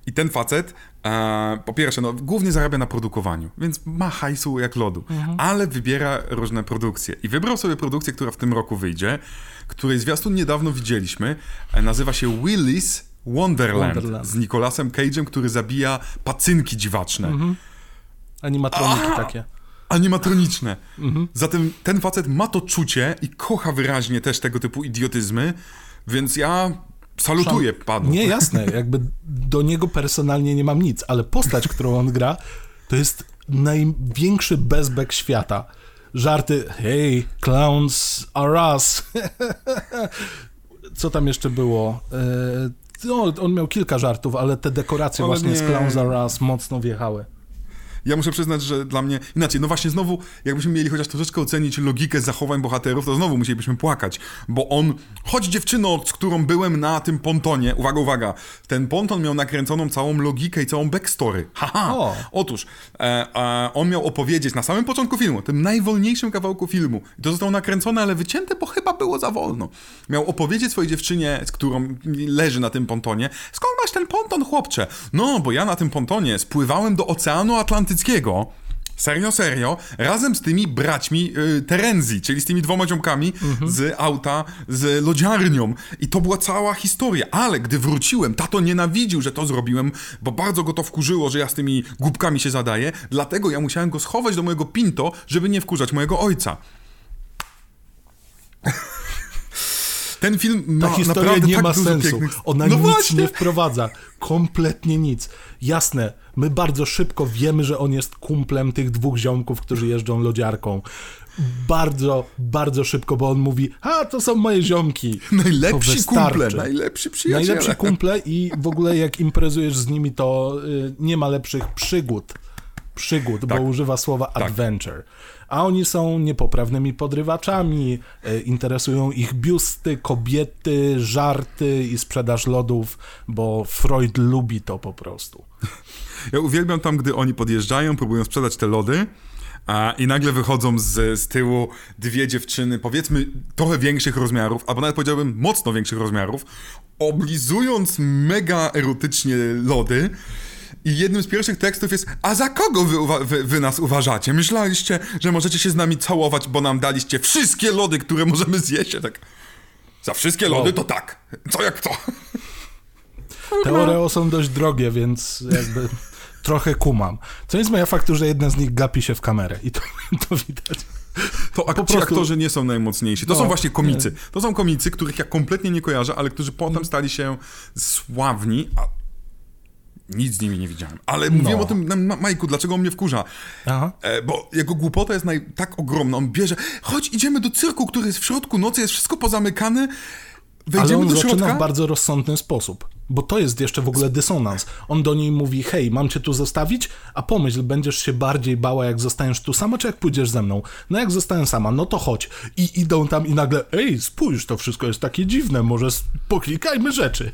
i ten facet, e, po pierwsze, no, głównie zarabia na produkowaniu, więc ma hajsu jak lodu, ale wybiera różne produkcje i wybrał sobie produkcję, która w tym roku wyjdzie, której zwiastun niedawno widzieliśmy, e, nazywa się Willy's Wonderland, Wonderland. z Nicolasem Cage'em, który zabija pacynki dziwaczne. animatroniki takie. animatroniczne. Zatem ten facet ma to czucie i kocha wyraźnie też tego typu idiotyzmy, więc ja salutuję panu. Nie, jasne, jakby do niego personalnie nie mam nic, ale postać, którą on gra, to jest największy bezbek świata. Żarty, hey, clowns are us. Co tam jeszcze było? E, No, on miał kilka żartów, ale te dekoracje Ale właśnie z nie. Clowns are us mocno wjechały. Ja muszę przyznać, że dla mnie inaczej, no właśnie znowu, jakbyśmy mieli chociaż troszeczkę ocenić logikę zachowań bohaterów, to znowu musielibyśmy płakać, bo on, choć dziewczyno, z którą byłem na tym pontonie, uwaga, uwaga, ten ponton miał nakręconą całą logikę i całą backstory. Haha! O. Otóż, e, e, on miał opowiedzieć na samym początku filmu, tym najwolniejszym kawałku filmu, i to zostało nakręcone, ale wycięte, bo chyba było za wolno. Miał opowiedzieć swojej dziewczynie, z którą leży na tym pontonie, skąd masz ten ponton, chłopcze? No, bo ja na tym pontonie spływałem do Oceanu Atlantyckiego. Serio, serio, razem z tymi braćmi y, Terenzi, czyli z tymi dwoma ziomkami z auta, z lodziarnią. I to była cała historia. Ale gdy wróciłem, tato nienawidził, że to zrobiłem, bo bardzo go to wkurzyło, że ja z tymi głupkami się zadaję. Dlatego ja musiałem go schować do mojego pinto, żeby nie wkurzać mojego ojca. Ten film ma Ta historia nie tak ma sensu. Ona no nic właśnie. nie wprowadza. Kompletnie nic. Jasne, my bardzo szybko wiemy, że on jest kumplem tych dwóch ziomków, którzy jeżdżą lodziarką. Bardzo, bardzo szybko, bo on mówi, a to są moje ziomki. Najlepsi kumple, najlepsi przyjaciele. Najlepsi kumple i w ogóle jak imprezujesz z nimi, to y, nie ma lepszych przygód. Przygód, bo Tak. używa słowa adventure. A oni są niepoprawnymi podrywaczami, y, interesują ich biusty, kobiety, żarty i sprzedaż lodów, bo Freud lubi to po prostu. Ja uwielbiam tam, gdy oni podjeżdżają, próbują sprzedać te lody. A, I nagle wychodzą z, z tyłu dwie dziewczyny, powiedzmy trochę większych rozmiarów, albo nawet powiedziałbym mocno większych rozmiarów, oblizując mega erotycznie lody. I jednym z pierwszych tekstów jest: A za kogo wy, wy, wy nas uważacie? Myśleliście, że możecie się z nami całować, bo nam daliście wszystkie lody, które możemy zjeść? Ja tak. Za wszystkie lody Wow. to tak. Co jak co? Te Oreo są dość drogie, więc jakby trochę kumam. Co nie zmienia faktu, że jedna z nich gapi się w kamerę i to, to widać. To ak- prostu- aktorzy nie są najmocniejsi. To No, są właśnie komicy. To są komicy, których ja kompletnie nie kojarzę, ale którzy potem stali się sławni, a nic z nimi nie widziałem. Ale mówiłem No. o tym, na- Ma- Majku, dlaczego on mnie wkurza. Aha. E, bo jego głupota jest naj, tak ogromna. On bierze, chodź, idziemy do cyrku, który jest w środku nocy, jest wszystko pozamykane. Ale Wejdziemy on do zaczyna środka. w bardzo rozsądny sposób, bo to jest jeszcze w ogóle dysonans. On do niej mówi, hej, mam cię tu zostawić, a pomyśl, będziesz się bardziej bała, jak zostaniesz tu sama, czy jak pójdziesz ze mną? No jak zostanę sama, no to chodź. I idą tam i nagle, ej, spójrz, to wszystko jest takie dziwne, może poklikajmy rzeczy.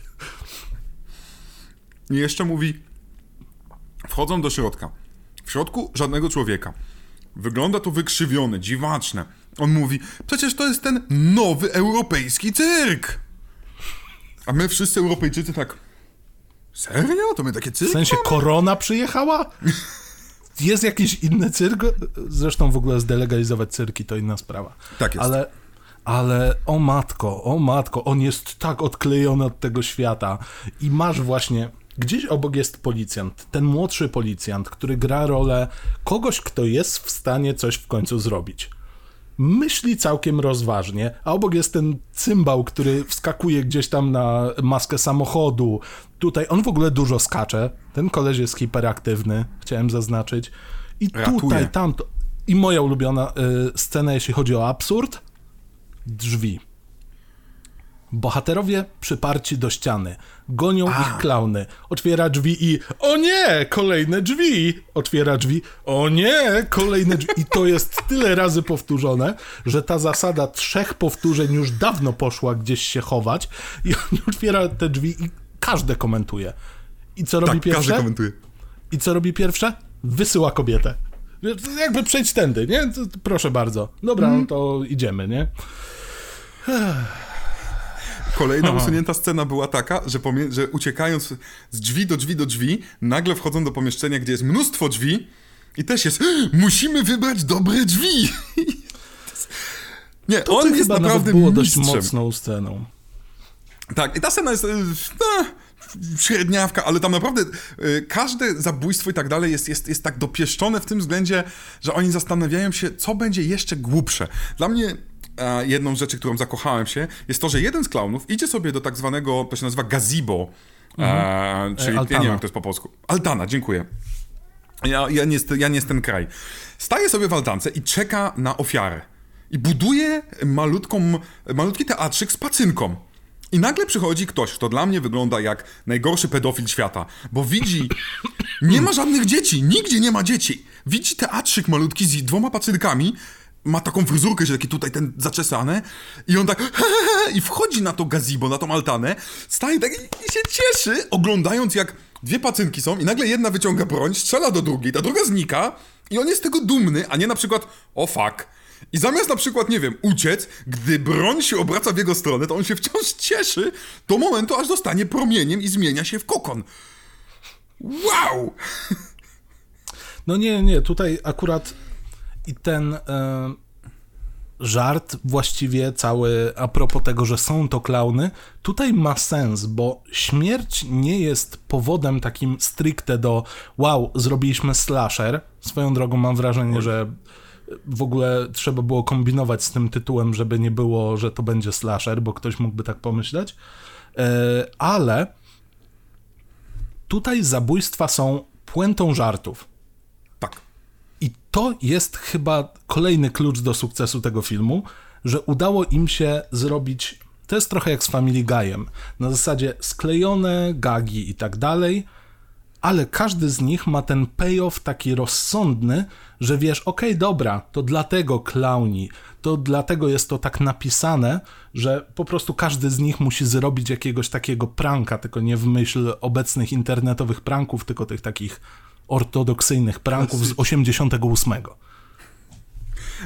I jeszcze mówi, wchodzą do środka. W środku żadnego człowieka. Wygląda to wykrzywione, dziwaczne. On mówi, przecież to jest ten nowy europejski cyrk. A my wszyscy Europejczycy tak, serio? To my takie W cyrki sensie mamy? korona przyjechała? Jest jakiś inny cyrk? Zresztą w ogóle zdelegalizować cyrki to inna sprawa. Tak jest. Ale, ale o matko, o matko, on jest tak odklejony od tego świata. I masz właśnie. Gdzieś obok jest policjant, ten młodszy policjant, który gra rolę kogoś, kto jest w stanie coś w końcu zrobić. Myśli całkiem rozważnie, a obok jest ten cymbał, który wskakuje gdzieś tam na maskę samochodu. Tutaj on w ogóle dużo skacze. Ten koleś jest hiperaktywny, chciałem zaznaczyć. I Ratuje. tutaj, tamto. I moja ulubiona y, scena, jeśli chodzi o absurd, drzwi. Bohaterowie przyparci do ściany. Gonią ich klauny. Otwiera drzwi i o nie, kolejne drzwi. Otwiera drzwi. O nie, kolejne drzwi. I to jest tyle razy powtórzone, że ta zasada trzech powtórzeń już dawno poszła gdzieś się chować. I on otwiera te drzwi i każde komentuje. I co robi Tak, pierwsze? każdy komentuje. I co robi pierwsze? Wysyła kobietę. Jakby przejdź tędy, nie? Proszę bardzo. Dobra, no to idziemy, nie? Kolejna usunięta scena była taka, że, że uciekając z drzwi do drzwi do drzwi, nagle wchodzą do pomieszczenia, gdzie jest mnóstwo drzwi i też jest musimy wybrać dobre drzwi. Nie, To on to jest chyba naprawdę było dość mistrzem. mocną sceną. Tak, i ta scena jest e, no, średniawka, ale tam naprawdę e, każde zabójstwo i tak dalej jest, jest, jest tak dopieszczone w tym względzie, że oni zastanawiają się, co będzie jeszcze głupsze. Dla mnie jedną z rzeczy, którą zakochałem się, jest to, że jeden z klaunów idzie sobie do tak zwanego, to się nazywa gazebo, e, czyli ja nie altana. wiem, jak to jest po polsku. Altana, dziękuję. Ja, ja, nie, ja nie jest ten kraj. Staje sobie w altance i czeka na ofiarę. I buduje malutką, malutki teatrzyk z pacynką. I nagle przychodzi ktoś, kto dla mnie wygląda jak najgorszy pedofil świata, bo widzi, nie ma żadnych dzieci, nigdzie nie ma dzieci. Widzi teatrzyk malutki z dwoma pacylkami, ma taką fryzurkę, że taki tutaj ten zaczesane i on tak i wchodzi na to gazebo, na tą altanę, staje tak i się cieszy, oglądając jak dwie pacynki są i nagle jedna wyciąga broń, strzela do drugiej, ta druga znika i on jest tego dumny, a nie na przykład o fuck. I zamiast na przykład, nie wiem, uciec, gdy broń się obraca w jego stronę, to on się wciąż cieszy do momentu, aż zostanie promieniem i zmienia się w kokon. Wow! No nie, nie, tutaj akurat i ten e, żart właściwie cały a propos tego, że są to klauny, tutaj ma sens, bo śmierć nie jest powodem takim stricte do wow, zrobiliśmy slasher. Swoją drogą mam wrażenie, że w ogóle trzeba było kombinować z tym tytułem, żeby nie było, że to będzie slasher, bo ktoś mógłby tak pomyśleć. E, ale tutaj zabójstwa są puentą żartów. I to jest chyba kolejny klucz do sukcesu tego filmu, że udało im się zrobić. To jest trochę jak z Family Guyem. Na zasadzie sklejone gagi i tak dalej, ale każdy z nich ma ten payoff taki rozsądny, że wiesz, okej, okay, dobra, to dlatego klauni, to dlatego jest to tak napisane, że po prostu każdy z nich musi zrobić jakiegoś takiego pranka, tylko nie w myśl obecnych internetowych pranków, tylko tych takich ortodoksyjnych pranków z 88.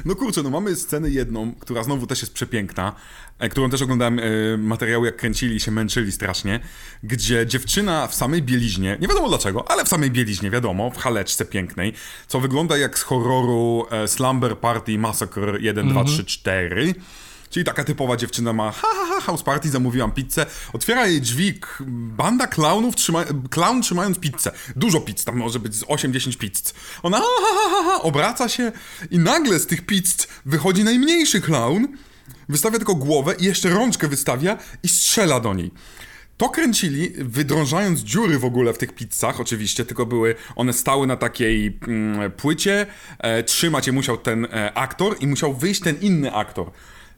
No kurczę, no mamy scenę jedną, która znowu też jest przepiękna, e, którą też oglądałem e, materiały, jak kręcili i się męczyli strasznie, gdzie dziewczyna w samej bieliźnie, nie wiadomo dlaczego, ale w samej bieliźnie, wiadomo, w haleczce pięknej, co wygląda jak z horroru e, Slumber Party Massacre 1, mm -hmm. 2, 3, 4, Czyli taka typowa dziewczyna ma ha, ha, ha, house party, zamówiłam pizzę, otwiera jej drzwi banda klaunów, trzyma, klaun trzymając pizzę. Dużo pizz, tam może być z 8-10 pizz. Ona ha, ha, ha, ha, obraca się i nagle z tych pizz wychodzi najmniejszy klaun, wystawia tylko głowę i jeszcze rączkę wystawia i strzela do niej. To kręcili, wydrążając dziury w ogóle w tych pizzach, oczywiście, tylko były, one stały na takiej mm, płycie, e, trzymać je musiał ten e, aktor i musiał wyjść ten inny aktor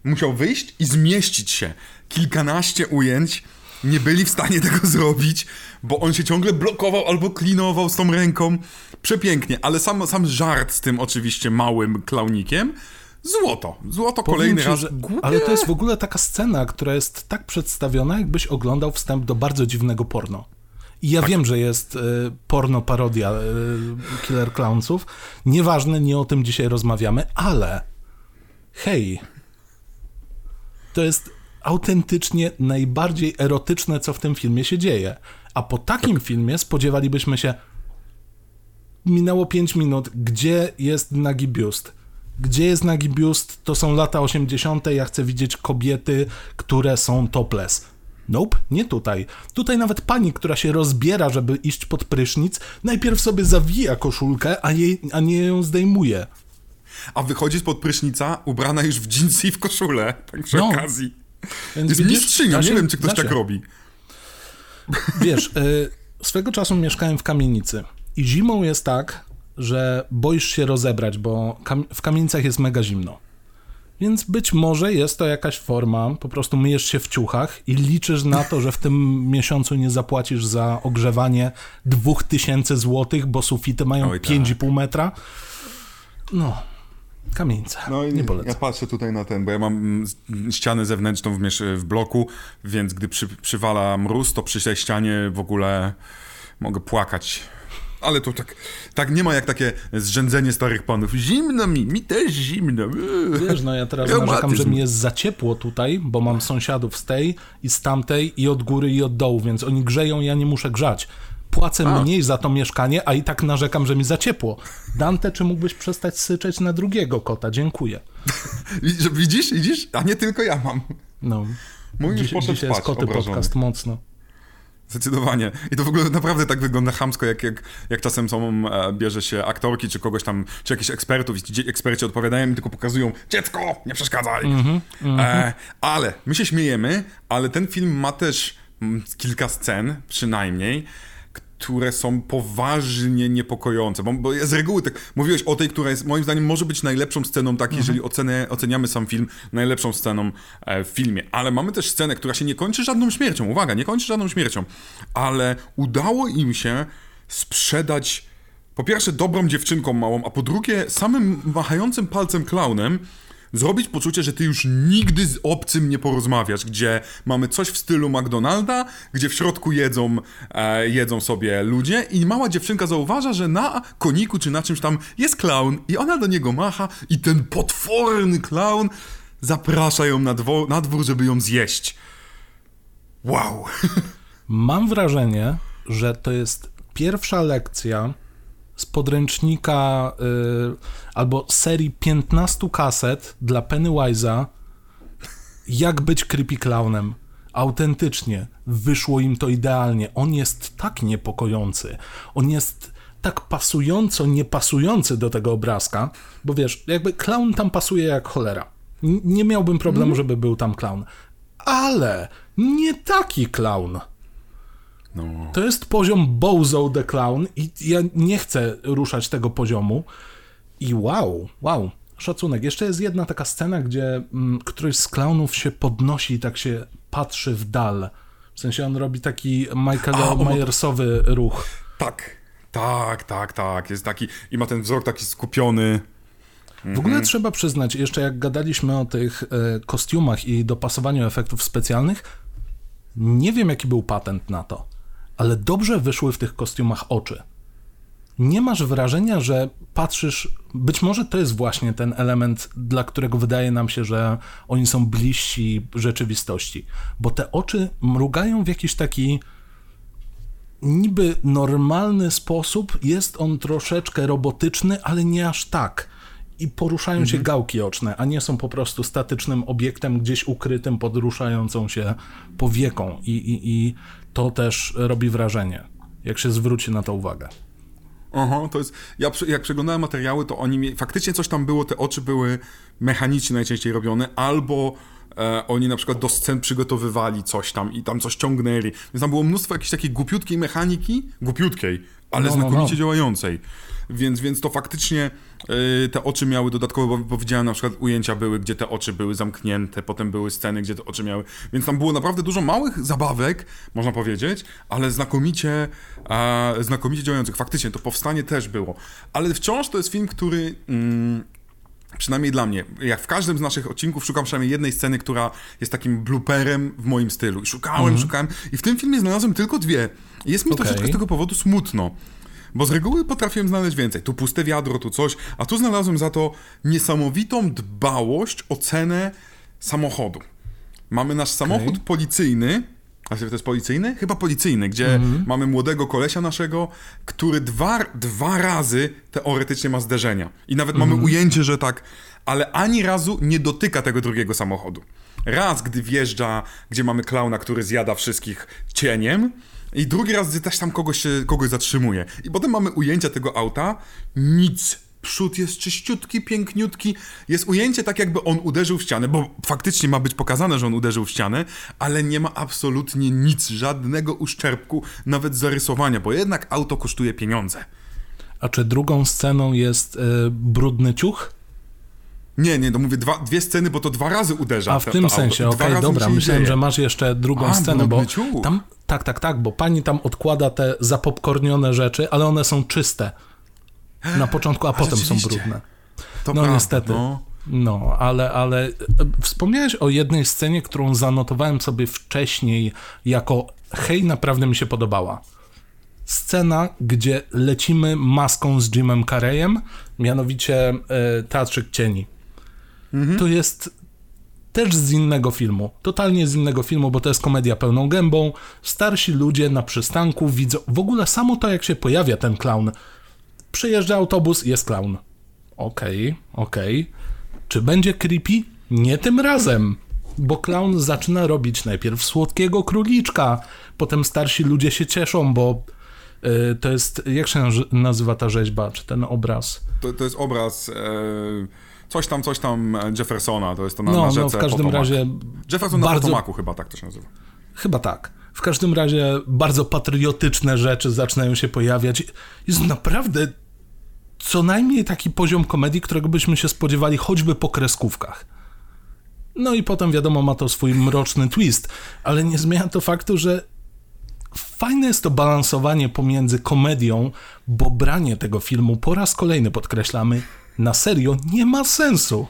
musiał wyjść i zmieścić się. Kilkanaście ujęć nie byli w stanie tego zrobić, bo on się ciągle blokował albo klinował z tą ręką. Przepięknie, ale sam, sam żart z tym oczywiście małym klaunikiem. Złoto. Złoto Powiem kolejny ci, raz. Że, ale to jest w ogóle taka scena, która jest tak przedstawiona, jakbyś oglądał wstęp do bardzo dziwnego porno. I ja tak. wiem, że jest y, porno parodia y, Killer Clownsów. Nieważne, nie o tym dzisiaj rozmawiamy, ale hej, to jest autentycznie najbardziej erotyczne, co w tym filmie się dzieje. A po takim tak. filmie spodziewalibyśmy się. Minęło 5 minut, gdzie jest nagi biust? Gdzie jest nagi biust? To są lata 80. Ja chcę widzieć kobiety, które są topless. Nope, nie tutaj. Tutaj nawet pani, która się rozbiera, żeby iść pod prysznic, najpierw sobie zawija koszulkę, a, jej, a nie ją zdejmuje a wychodzi spod prysznica ubrana już w dżinsy i w koszulę, tak przy no. okazji. Więc jest widzisz, mistrzynią, nie wiem, czy ktoś tak robi. Wiesz, y, swego czasu mieszkałem w kamienicy i zimą jest tak, że boisz się rozebrać, bo kam w kamienicach jest mega zimno. Więc być może jest to jakaś forma, po prostu myjesz się w ciuchach i liczysz na to, że w tym miesiącu nie zapłacisz za ogrzewanie 2000 zł, bo sufity mają 5,5 tak. metra. No, Kamienica. No i nie polecam. Ja patrzę tutaj na ten, bo ja mam ścianę zewnętrzną w, w bloku, więc gdy przy, przywala mróz, to przy tej ścianie w ogóle mogę płakać. Ale to tak, tak nie ma jak takie zrzędzenie starych panów. Zimno mi, mi też zimno. Wiesz, no ja teraz narzekam, że mi jest za ciepło tutaj, bo mam sąsiadów z tej i z tamtej i od góry i od dołu, więc oni grzeją, ja nie muszę grzać płacę a. mniej za to mieszkanie, a i tak narzekam, że mi za ciepło. Dante, czy mógłbyś przestać syczeć na drugiego kota? Dziękuję. widzisz, widzisz? A nie tylko ja mam. No. Mój Dziś, już dzisiaj jest koty obrażony. podcast mocno. Zdecydowanie. I to w ogóle naprawdę tak wygląda chamsko, jak, jak, jak czasem są, e, bierze się aktorki, czy kogoś tam, czy jakichś ekspertów i ci eksperci odpowiadają i tylko pokazują dziecko, nie przeszkadzaj. Mm -hmm, mm -hmm. E, ale my się śmiejemy, ale ten film ma też mm, kilka scen, przynajmniej, które są poważnie niepokojące. Bo, bo z reguły tak mówiłeś o tej, która jest moim zdaniem może być najlepszą sceną, tak, jeżeli Mhm. ocenę, oceniamy sam film, najlepszą sceną e, w filmie. Ale mamy też scenę, która się nie kończy żadną śmiercią. Uwaga, nie kończy żadną śmiercią. Ale udało im się sprzedać po pierwsze dobrą dziewczynką małą, a po drugie samym machającym palcem klaunem zrobić poczucie, że ty już nigdy z obcym nie porozmawiasz, gdzie mamy coś w stylu McDonalda, gdzie w środku jedzą, e, jedzą sobie ludzie i mała dziewczynka zauważa, że na koniku czy na czymś tam jest klaun i ona do niego macha i ten potworny klaun zaprasza ją na, dwo- na dwór, żeby ją zjeść. Wow. Mam wrażenie, że to jest pierwsza lekcja z podręcznika y, albo serii 15 kaset dla Pennywise'a jak być creepy clownem. Autentycznie wyszło im to idealnie. On jest tak niepokojący. On jest tak pasująco niepasujący do tego obrazka, bo wiesz, jakby clown tam pasuje jak cholera. N- nie miałbym problemu, żeby był tam clown. Ale nie taki clown. No. To jest poziom Bozo the Clown i ja nie chcę ruszać tego poziomu. I wow, wow, szacunek. Jeszcze jest jedna taka scena, gdzie mm, któryś z klaunów się podnosi i tak się patrzy w dal. W sensie on robi taki Michael Myersowy ruch. Tak, tak, tak, tak. Jest taki i ma ten wzrok taki skupiony. W ogóle trzeba przyznać, jeszcze jak gadaliśmy o tych e, kostiumach i dopasowaniu efektów specjalnych, nie wiem jaki był patent na to, ale dobrze wyszły w tych kostiumach oczy. Nie masz wrażenia, że patrzysz, być może to jest właśnie ten element, dla którego wydaje nam się, że oni są bliżsi rzeczywistości, bo te oczy mrugają w jakiś taki niby normalny sposób, jest on troszeczkę robotyczny, ale nie aż tak. I poruszają się gałki oczne, a nie są po prostu statycznym obiektem gdzieś ukrytym pod ruszającą się powieką. I, i, I to też robi wrażenie, jak się zwróci na to uwagę. Aha, to jest. Ja jak przeglądałem materiały, to oni mieli, faktycznie coś tam było, te oczy były mechanicznie najczęściej robione, albo e, oni na przykład do scen przygotowywali coś tam i tam coś ciągnęli. Więc tam było mnóstwo jakiejś takiej głupiutkiej mechaniki, głupiutkiej, ale No, no, znakomicie no. działającej. Więc, więc to faktycznie e, te oczy miały dodatkowo, bo, bo widziałem na przykład ujęcia były, gdzie te oczy były zamknięte, potem były sceny, gdzie te oczy miały. Więc tam było naprawdę dużo małych zabawek, można powiedzieć, ale znakomicie, e, znakomicie działających. Faktycznie to powstanie też było. Ale wciąż to jest film, który. Mm, Przynajmniej dla mnie. Jak w każdym z naszych odcinków szukam przynajmniej jednej sceny, która jest takim blooperem w moim stylu. I szukałem, szukałem. I w tym filmie znalazłem tylko dwie. Jest mi Okej. troszeczkę z tego powodu smutno. Bo z reguły potrafiłem znaleźć więcej. Tu puste wiadro, tu coś. A tu znalazłem za to niesamowitą dbałość o cenę samochodu. Mamy nasz samochód policyjny. A to jest policyjny? Chyba policyjny, gdzie mamy młodego kolesia naszego, który dwa, dwa razy teoretycznie ma zderzenia. I nawet mamy ujęcie, że tak, ale ani razu nie dotyka tego drugiego samochodu. Raz, gdy wjeżdża, gdzie mamy klauna, który zjada wszystkich cieniem, i drugi raz, gdy też tam kogoś, kogoś zatrzymuje. I potem mamy ujęcia tego auta, nic. Przód jest czyściutki, piękniutki. Jest ujęcie tak, jakby on uderzył w ścianę, bo faktycznie ma być pokazane, że on uderzył w ścianę, ale nie ma absolutnie nic, żadnego uszczerbku, nawet zarysowania, bo jednak auto kosztuje pieniądze. A czy drugą sceną jest y, brudny ciuch? Nie, nie, to mówię dwa, dwie sceny, bo to dwa razy uderza. A w tym sensie, okej, razy dobra, myślałem, dzieje. że masz jeszcze drugą A, scenę, bo ciuch. tam, tak, tak, tak, bo pani tam odkłada te zapopkornione rzeczy, ale one są czyste na początku, a, potem są brudne. To No prawda, niestety. No. No, ale, ale e, wspomniałeś o jednej scenie, którą zanotowałem sobie wcześniej jako hej, naprawdę mi się podobała. Scena, gdzie lecimy maską z Jimem Carreyem, mianowicie e, Teatrzyk Cieni. To jest też z innego filmu, totalnie z innego filmu, bo to jest komedia pełną gębą. Starsi ludzie na przystanku widzą, w ogóle samo to, jak się pojawia ten clown. Przyjeżdża autobus, jest clown. Okej, okej. Czy będzie creepy? Nie tym razem. Bo clown zaczyna robić najpierw słodkiego króliczka, potem starsi ludzie się cieszą, bo y, to jest, jak się nazy- nazywa ta rzeźba, czy ten obraz? To, to jest obraz e, coś tam, coś tam Jeffersona, to jest to na, No, na no rzece w każdym Potomac. razie Jefferson na bardzo- Potomacu chyba tak to się nazywa. Chyba tak. W każdym razie bardzo patriotyczne rzeczy zaczynają się pojawiać. Jest naprawdę co najmniej taki poziom komedii, którego byśmy się spodziewali choćby po kreskówkach. No i potem wiadomo, ma to swój mroczny twist, ale nie zmienia to faktu, że fajne jest to balansowanie pomiędzy komedią, bo branie tego filmu po raz kolejny podkreślamy na serio nie ma sensu.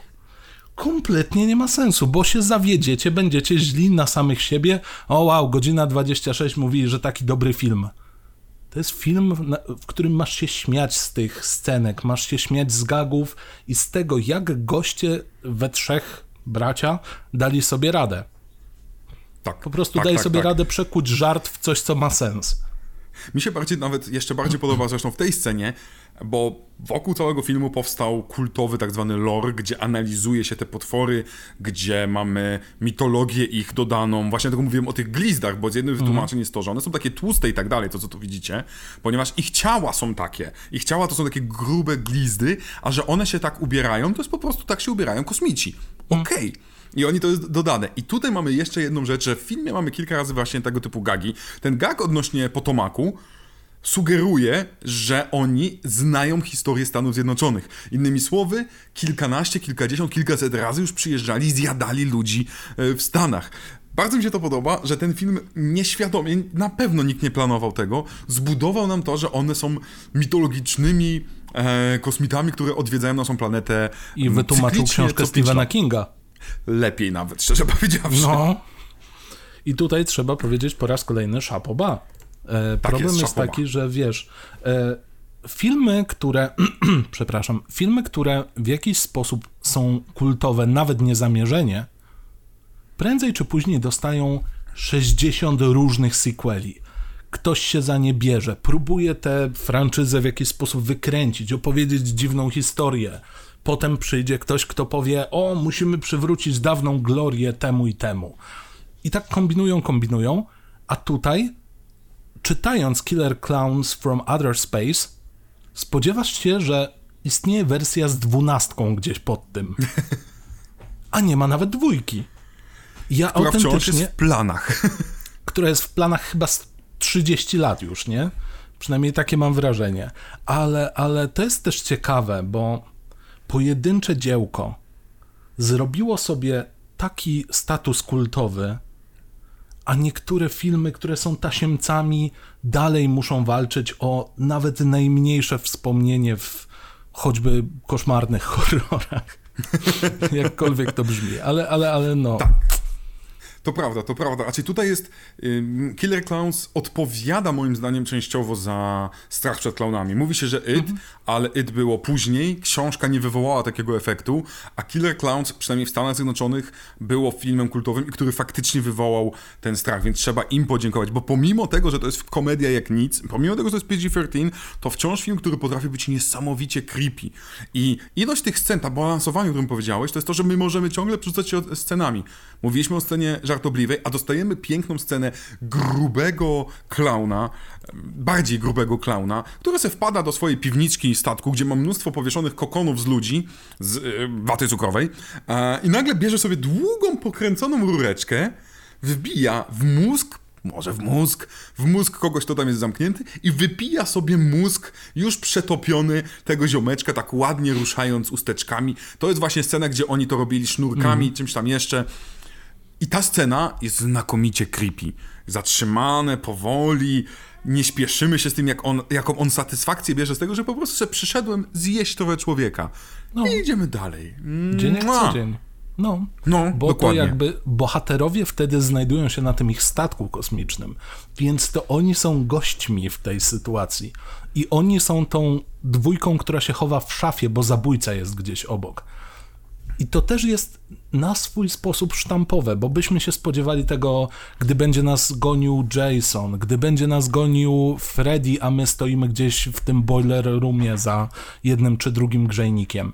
Kompletnie nie ma sensu, bo się zawiedziecie, będziecie źli na samych siebie. O wow, godzina 26 mówi, że taki dobry film. To jest film, w którym masz się śmiać z tych scenek, masz się śmiać z gagów i z tego, jak goście we trzech bracia dali sobie radę. Tak, po prostu tak, daj tak, sobie tak. radę przekuć żart w coś, co ma sens. Mi się bardziej, nawet jeszcze bardziej podoba zresztą w tej scenie, bo wokół całego filmu powstał kultowy tak zwany lore, gdzie analizuje się te potwory, gdzie mamy mitologię ich dodaną. Właśnie tego mówiłem o tych glizdach, bo z jednym mhm. wytłumaczeń jest to, że one są takie tłuste i tak dalej, to co tu widzicie, ponieważ ich ciała są takie. Ich ciała to są takie grube glizdy, a że one się tak ubierają, to jest po prostu tak się ubierają kosmici. Mhm. Okej. Okay. I oni to jest dodane. I tutaj mamy jeszcze jedną rzecz, że w filmie mamy kilka razy właśnie tego typu gagi. Ten gag odnośnie Potomaku sugeruje, że oni znają historię Stanów Zjednoczonych. Innymi słowy, kilkanaście, kilkadziesiąt, kilkaset razy już przyjeżdżali i zjadali ludzi e, w Stanach. Bardzo mi się to podoba, że ten film nieświadomie, na pewno nikt nie planował tego, zbudował nam to, że one są mitologicznymi e, kosmitami, które odwiedzają naszą planetę. I wytłumaczył książkę Stephena Kinga. Lepiej nawet, szczerze powiedziawszy. No. I tutaj trzeba powiedzieć po raz kolejny szapoba. E, tak problem jest, jest taki, że wiesz, e, filmy, które, przepraszam, filmy, które w jakiś sposób są kultowe, nawet niezamierzenie, prędzej czy później dostają 60 różnych sequeli. Ktoś się za nie bierze, próbuje tę franczyzę w jakiś sposób wykręcić, opowiedzieć dziwną historię. Potem przyjdzie ktoś, kto powie: O, musimy przywrócić dawną glorię temu i temu. I tak kombinują, kombinują, a tutaj czytając Killer Clowns from Other Space, spodziewasz się, że istnieje wersja z dwunastką gdzieś pod tym. A nie ma nawet dwójki. Ja która autentycznie, wciąż jest w planach. Która jest w planach chyba 30 lat już, nie? Przynajmniej takie mam wrażenie. Ale, ale to jest też ciekawe, bo pojedyncze dziełko zrobiło sobie taki status kultowy, a niektóre filmy, które są tasiemcami, dalej muszą walczyć o nawet najmniejsze wspomnienie w choćby koszmarnych horrorach. Jakkolwiek to brzmi, ale, ale, ale no. Tak. To prawda, to prawda. A czy tutaj jest. Killer Clowns odpowiada moim zdaniem częściowo za strach przed clownami. Mówi się, że It, mhm. ale It było później. Książka nie wywołała takiego efektu, a Killer Clowns, przynajmniej w Stanach Zjednoczonych, było filmem kultowym, który faktycznie wywołał ten strach, więc trzeba im podziękować. Bo pomimo tego, że to jest komedia jak nic, pomimo tego, że to jest PG-13, to wciąż film, który potrafi być niesamowicie creepy. I ilość tych scen, ta balansowanie, o którym powiedziałeś, to jest to, że my możemy ciągle przerzucać się scenami. Mówiliśmy o scenie żartobliwej, a dostajemy piękną scenę grubego klauna, bardziej grubego klauna, który se wpada do swojej piwniczki statku, gdzie ma mnóstwo powieszonych kokonów z ludzi, z yy, waty cukrowej i nagle bierze sobie długą, pokręconą rureczkę, wbija w mózg może w mózg, w mózg kogoś, kto tam jest zamknięty i wypija sobie mózg już przetopiony tego ziomeczka, tak ładnie ruszając usteczkami. To jest właśnie scena, gdzie oni to robili sznurkami, mm. czymś tam jeszcze. I ta scena jest znakomicie creepy. Zatrzymane, powoli, nie śpieszymy się z tym, jak on, jaką on satysfakcję bierze z tego, że po prostu sobie przyszedłem zjeść trochę człowieka. No. I idziemy dalej. Dzień jak co dzień. No, no bo dokładnie. to jakby bohaterowie wtedy znajdują się na tym ich statku kosmicznym, więc to oni są gośćmi w tej sytuacji. I oni są tą dwójką, która się chowa w szafie, bo zabójca jest gdzieś obok. I to też jest na swój sposób sztampowe, bo byśmy się spodziewali tego, gdy będzie nas gonił Jason, gdy będzie nas gonił Freddy, a my stoimy gdzieś w tym boiler roomie za jednym czy drugim grzejnikiem.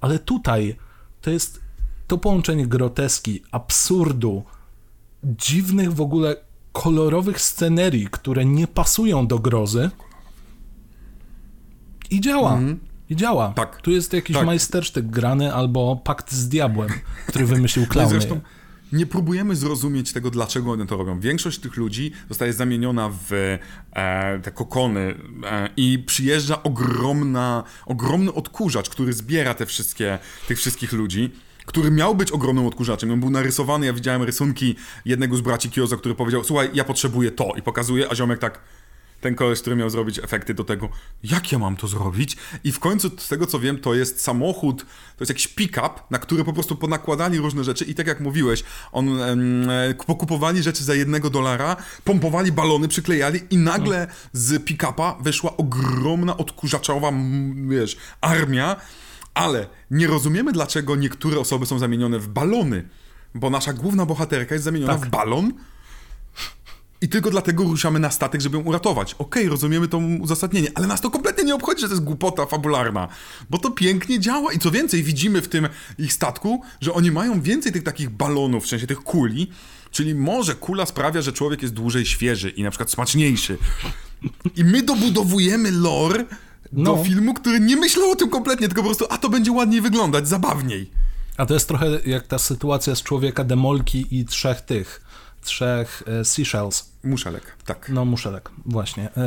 Ale tutaj to jest to połączenie groteski, absurdu, dziwnych w ogóle kolorowych scenerii, które nie pasują do grozy i działa. Mm. I działa. Tak. Tu jest jakiś tak. majstersztyk grany albo pakt z diabłem, który wymyślił klauny. No zresztą nie próbujemy zrozumieć tego, dlaczego one to robią. Większość tych ludzi zostaje zamieniona w e, te kokony e, i przyjeżdża ogromna, ogromny odkurzacz, który zbiera te wszystkie, tych wszystkich ludzi który miał być ogromnym odkurzaczem. On był narysowany, ja widziałem rysunki jednego z braci Kioza, który powiedział, słuchaj, ja potrzebuję to i pokazuje, a ziomek tak, ten koleś, który miał zrobić efekty do tego, jak ja mam to zrobić? I w końcu, z tego co wiem, to jest samochód, to jest jakiś pick-up, na który po prostu ponakładali różne rzeczy i tak jak mówiłeś, on em, e, pokupowali rzeczy za jednego dolara, pompowali balony, przyklejali i nagle z pick-upa weszła ogromna odkurzaczowa, wiesz, armia, ale nie rozumiemy, dlaczego niektóre osoby są zamienione w balony, bo nasza główna bohaterka jest zamieniona Tak. w balon, i tylko dlatego ruszamy na statek, żeby ją uratować. Okej, rozumiemy to uzasadnienie, ale nas to kompletnie nie obchodzi, że to jest głupota fabularna. Bo to pięknie działa i co więcej, widzimy w tym ich statku, że oni mają więcej tych takich balonów, w sensie tych kuli, czyli może kula sprawia, że człowiek jest dłużej świeży i na przykład smaczniejszy. I my dobudowujemy lore do No. filmu, który nie myślał o tym kompletnie, tylko po prostu, a to będzie ładniej wyglądać, zabawniej. A to jest trochę jak ta sytuacja z człowieka demolki i trzech tych, trzech e, seashells. Muszelek, tak. No, muszelek, właśnie. E,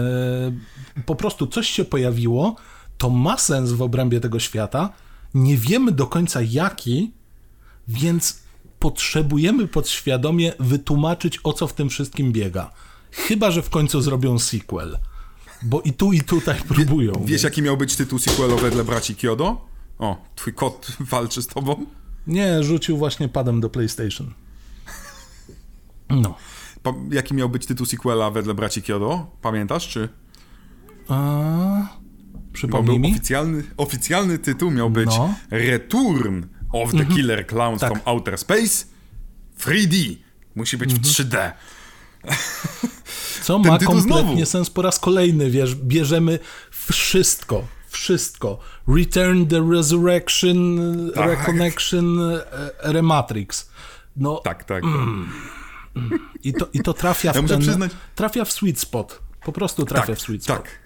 po prostu coś się pojawiło, to ma sens w obrębie tego świata, nie wiemy do końca jaki, więc potrzebujemy podświadomie wytłumaczyć, o co w tym wszystkim biega. Chyba, że w końcu zrobią sequel. Bo i tu, i tutaj próbują. Wiesz, więc- jaki miał być tytuł sequelowy dla braci Kyodo? O, twój kot walczy z tobą? Nie, rzucił właśnie padem do PlayStation. No. Pa- jaki miał być tytuł sequela wedle braci Kyodo? Pamiętasz, czy? A... Przypomnij mi. oficjalny, oficjalny tytuł miał być No. Return of the Killer Clowns Tak. from Outer Space 3D. Musi być w 3D. Co Ten ma kompletnie znowu. sens po raz kolejny, wiesz, bierzemy wszystko, wszystko. Return the Resurrection, Tak. Reconnection, e, Rematrix. No Tak, tak. I, to, i to trafia w Ja muszę ten, przyznać- trafia w sweet spot. Po prostu trafia tak, w sweet spot. tak.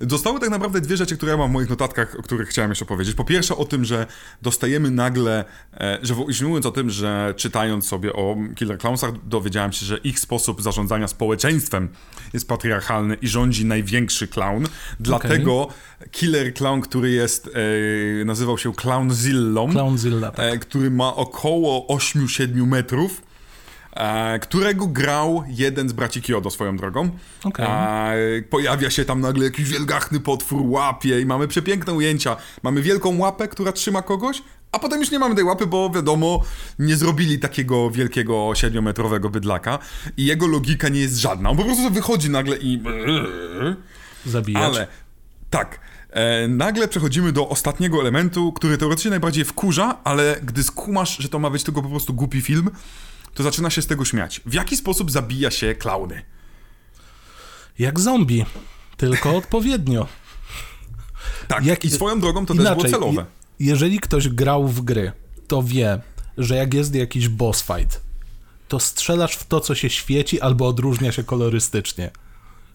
Zostały tak naprawdę dwie rzeczy, które ja mam w moich notatkach, o których chciałem jeszcze powiedzieć. Po pierwsze o tym, że dostajemy nagle, e, że już mówiąc o tym, że czytając sobie o Killer Clownsach, dowiedziałem się, że ich sposób zarządzania społeczeństwem jest patriarchalny i rządzi największy clown. Dlatego Killer Clown, który jest, e, nazywał się Clownzillą, Clownzilla, tak. e, który ma około 8-7 metrów, którego grał jeden z braci Kyodo swoją drogą. Okej. E, pojawia się tam nagle jakiś wielgachny potwór, łapie i mamy przepiękne ujęcia. Mamy wielką łapę, która trzyma kogoś, a potem już nie mamy tej łapy, bo wiadomo, nie zrobili takiego wielkiego 7-metrowego bydlaka i jego logika nie jest żadna. On po prostu wychodzi nagle i... Zabijać. Ale tak. E, nagle przechodzimy do ostatniego elementu, który teoretycznie najbardziej wkurza, ale gdy skumasz, że to ma być tylko po prostu głupi film, to zaczyna się z tego śmiać. W jaki sposób zabija się klauny? Jak zombie, tylko odpowiednio. Tak, Jak- i swoją drogą to też było celowe. je- jeżeli ktoś grał w gry, to wie, że jak jest jakiś boss fight, to strzelasz w to, co się świeci albo odróżnia się kolorystycznie.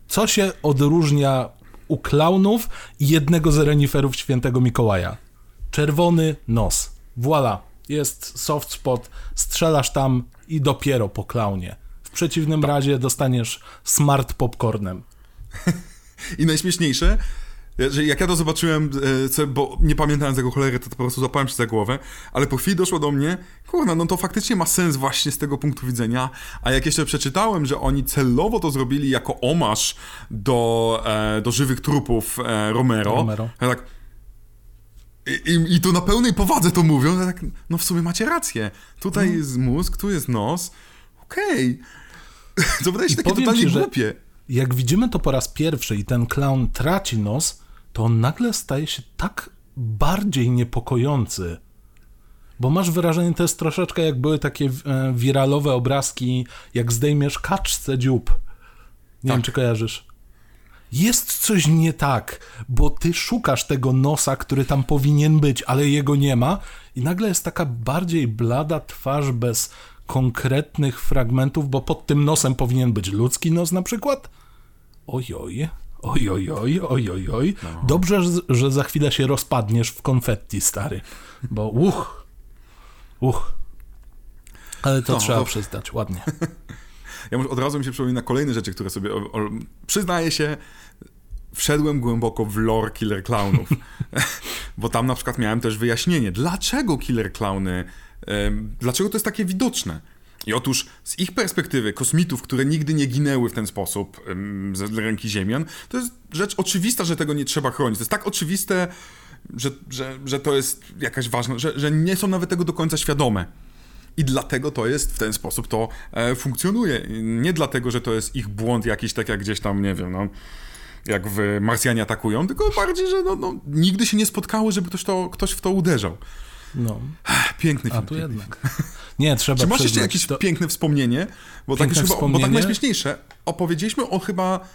Co się odróżnia u klaunów i jednego z reniferów świętego Mikołaja? Czerwony nos. Voila. Jest soft spot, strzelasz tam i dopiero po klaunie. W przeciwnym razie dostaniesz smart popcornem. I najśmieszniejsze, że jak ja to zobaczyłem, e, bo nie pamiętałem tego cholery, to, to po prostu złapałem się za głowę, ale po chwili doszło do mnie, kurna, no to faktycznie ma sens właśnie z tego punktu widzenia, a jak jeszcze przeczytałem, że oni celowo to zrobili jako omaż do, e, do żywych trupów e, Romero, Romero. ja tak... I, i, I tu na pełnej powadze to mówią, ja tak, no w sumie macie rację. Tutaj jest mózg, tu jest nos, okej. To wydaje się takie powiem totalnie ci, głupie. jak widzimy to po raz pierwszy i ten clown traci nos, to on nagle staje się tak bardziej niepokojący. Bo masz wrażenie, to jest troszeczkę jak były takie e, wiralowe obrazki, jak zdejmiesz kaczce dziób. Nie wiem, Tak. czy kojarzysz. Jest coś nie tak, bo ty szukasz tego nosa, który tam powinien być, ale jego nie ma, i nagle jest taka bardziej blada twarz bez konkretnych fragmentów, bo pod tym nosem powinien być ludzki nos na przykład. Ojoj, ojoj, oj, ojoj, oj. Dobrze, że- że za chwilę się rozpadniesz w konfetti, stary, bo uch, uch. Ale to No, trzeba to- przyznać, ładnie. Ja od razu mi się przypomina kolejne rzeczy, które sobie. O, o, przyznaję się, wszedłem głęboko w lore Killer Clownów. Bo tam na przykład miałem też wyjaśnienie, dlaczego Killer Clowny, dlaczego to jest takie widoczne. I otóż z ich perspektywy kosmitów, które nigdy nie ginęły w ten sposób em, z ręki Ziemian, to jest rzecz oczywista, że tego nie trzeba chronić. To jest tak oczywiste, że, że, że to jest jakaś ważna, że, że nie są nawet tego do końca świadome. I dlatego to jest, w ten sposób to e, funkcjonuje. Nie dlatego, że to jest ich błąd jakiś, tak jak gdzieś tam, nie wiem, no, jak w Marsjanie atakują, tylko bardziej, że no, no, nigdy się nie spotkały, żeby ktoś, to, ktoś w to uderzał. No, Piękny a film. tu piękny. jednak. Nie, trzeba Czy masz jeszcze jakieś to- piękne wspomnienie? Bo tak, Piękne już chyba, bo tak wspomnienie? najśmieszniejsze, opowiedzieliśmy o chyba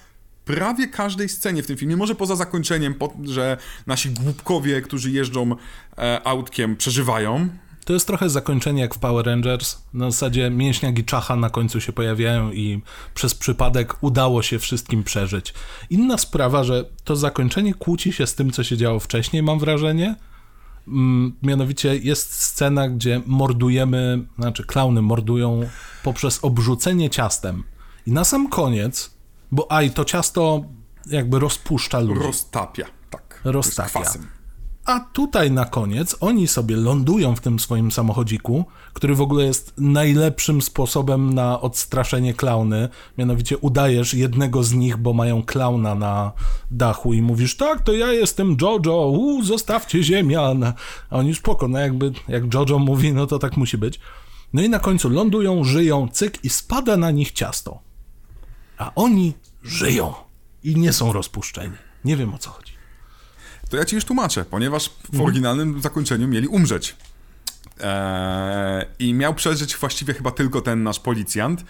prawie każdej scenie w tym filmie, może poza zakończeniem, że nasi głupkowie, którzy jeżdżą e, autkiem, przeżywają. To jest trochę zakończenie jak w Power Rangers. Na zasadzie mięśniak i czacha na końcu się pojawiają i przez przypadek udało się wszystkim przeżyć. Inna sprawa, że to zakończenie kłóci się z tym, co się działo wcześniej, mam wrażenie. Mm, Mianowicie jest scena, gdzie mordujemy, znaczy klauny mordują poprzez obrzucenie ciastem. I na sam koniec, bo aj, to ciasto jakby rozpuszcza ludzi. Roztapia, tak. Roztapia. Z kwasem. A tutaj na koniec oni sobie lądują w tym swoim samochodziku, który w ogóle jest najlepszym sposobem na odstraszenie klauny. Mianowicie udajesz jednego z nich, bo mają klauna na dachu i mówisz, tak, to ja jestem Jojo, uu, zostawcie ziemian. A oni spoko, no jakby jak Jojo mówi, no to tak musi być. No i na końcu lądują, żyją, cyk i spada na nich ciasto. A oni żyją i nie są rozpuszczeni. Nie wiem o co chodzi. To ja ci już tłumaczę, ponieważ w Mhm. oryginalnym zakończeniu mieli umrzeć. Eee, I miał przeżyć właściwie chyba tylko ten nasz policjant.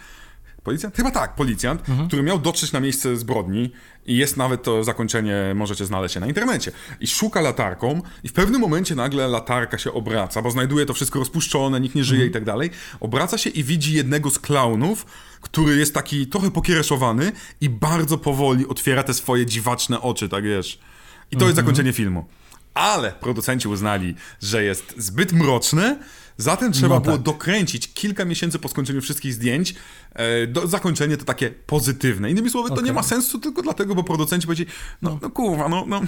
Policjant? Chyba tak, policjant, Mhm. który miał dotrzeć na miejsce zbrodni i jest nawet to zakończenie, możecie znaleźć się na internecie. I szuka latarką i w pewnym momencie nagle latarka się obraca, bo znajduje to wszystko rozpuszczone, nikt nie żyje Mhm. i tak dalej. Obraca się i widzi jednego z klaunów, który jest taki trochę pokiereszowany i bardzo powoli otwiera te swoje dziwaczne oczy, tak wiesz. I to jest zakończenie filmu. Ale producenci uznali, że jest zbyt mroczne, zatem trzeba No było tak. dokręcić kilka miesięcy po skończeniu wszystkich zdjęć. E, do, zakończenie to takie pozytywne. Innymi słowy, to nie ma sensu tylko dlatego, bo producenci powiedzieli, no, no kurwa, no, no,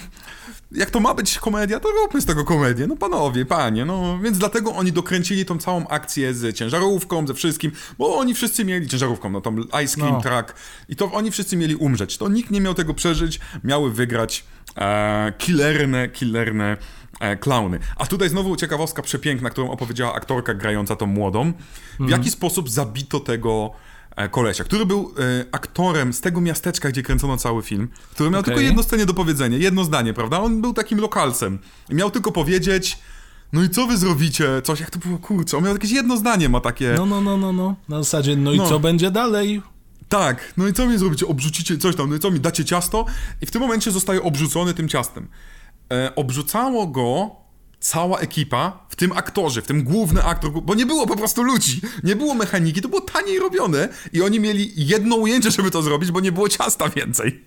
jak to ma być komedia, to róbmy z tego komedię. No panowie, panie, no. Więc dlatego oni dokręcili tą całą akcję z ciężarówką, ze wszystkim, bo oni wszyscy mieli ciężarówką, no tą Ice Cream No. Truck i to oni wszyscy mieli umrzeć. To nikt nie miał tego przeżyć, miały wygrać e, killerne, killerne klauny. A tutaj znowu ciekawostka przepiękna, którą opowiedziała aktorka grająca tą młodą. W Mhm. jaki sposób zabito tego e, kolesia, który był e, aktorem z tego miasteczka, gdzie kręcono cały film, który miał Okej. tylko jedno scenie do powiedzenia, jedno zdanie, prawda? On był takim lokalcem. I miał tylko powiedzieć, no i co wy zrobicie? Coś, jak to było, kurczę, on miał jakieś jedno zdanie, ma takie... No, no, no, no, no. Na zasadzie, no i No. co będzie dalej? Tak, no i co mi zrobicie? Obrzucicie coś tam, no i co mi, dacie ciasto? I w tym momencie zostaje obrzucony tym ciastem. E, obrzucało go cała ekipa, w tym aktorzy, w tym główny aktor, bo nie było po prostu ludzi, nie było mechaniki, to było taniej robione i oni mieli jedno ujęcie, żeby to zrobić, bo nie było ciasta więcej.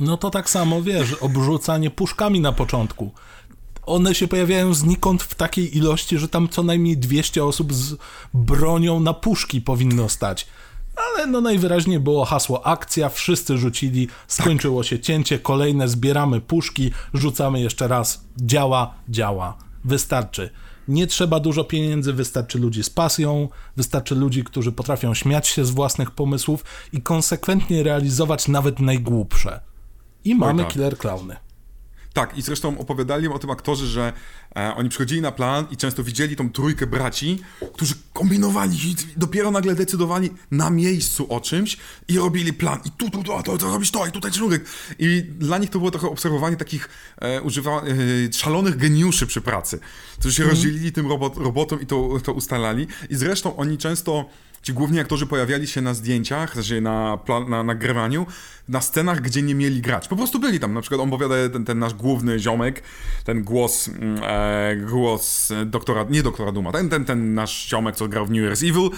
No to tak samo, wiesz, obrzucanie puszkami na początku. One się pojawiają znikąd w takiej ilości, że tam co najmniej 200 osób z bronią na puszki powinno stać. Ale no najwyraźniej było hasło akcja, wszyscy rzucili, skończyło się cięcie, kolejne zbieramy puszki, rzucamy jeszcze raz. Działa, działa. Wystarczy. Nie trzeba dużo pieniędzy, wystarczy ludzi z pasją, wystarczy ludzi, którzy potrafią śmiać się z własnych pomysłów i konsekwentnie realizować nawet najgłupsze. I mamy tak. killer clowny. Tak, i zresztą opowiadali o tym aktorzy, że oni przychodzili na plan i często widzieli tą trójkę braci, którzy kombinowali i dopiero nagle decydowali na miejscu o czymś i robili plan. I tu, tu, tu, to, to robisz to, i tutaj sznurek. I dla nich to było trochę obserwowanie takich e, używa, e, szalonych geniuszy przy pracy, którzy się rozdzielili tym robot, robotom i to, to ustalali. I zresztą oni często Ci główni aktorzy pojawiali się na zdjęciach, znaczy na, plan, na nagrywaniu, na scenach, gdzie nie mieli grać. Po prostu byli tam. Na przykład on powiada ten, ten nasz główny ziomek, ten głos, mm, e, głos doktora, nie doktora Duma, ten, ten, ten nasz ziomek, co grał w New Year's Evil,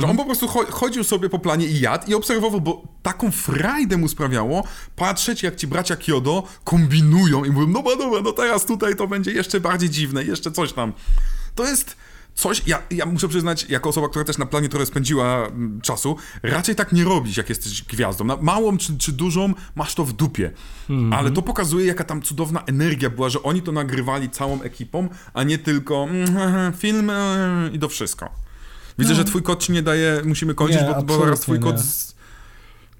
że on po prostu cho- chodził sobie po planie i jadł i obserwował, bo taką frajdę mu sprawiało patrzeć, jak ci bracia Kyodo kombinują i mówią, no dobra, no teraz tutaj to będzie jeszcze bardziej dziwne, jeszcze coś tam. To jest coś, ja, ja muszę przyznać, jako osoba, która też na planie trochę spędziła mm, czasu, raczej tak nie robić, jak jesteś gwiazdą. Na małą czy, czy dużą masz to w dupie. Mhm. Ale to pokazuje, jaka tam cudowna energia była, że oni to nagrywali całą ekipą, a nie tylko mm, film e, i to wszystko. Widzę, że twój kod ci nie daje, musimy kończyć, No. Nie, bo, bo zaraz twój z,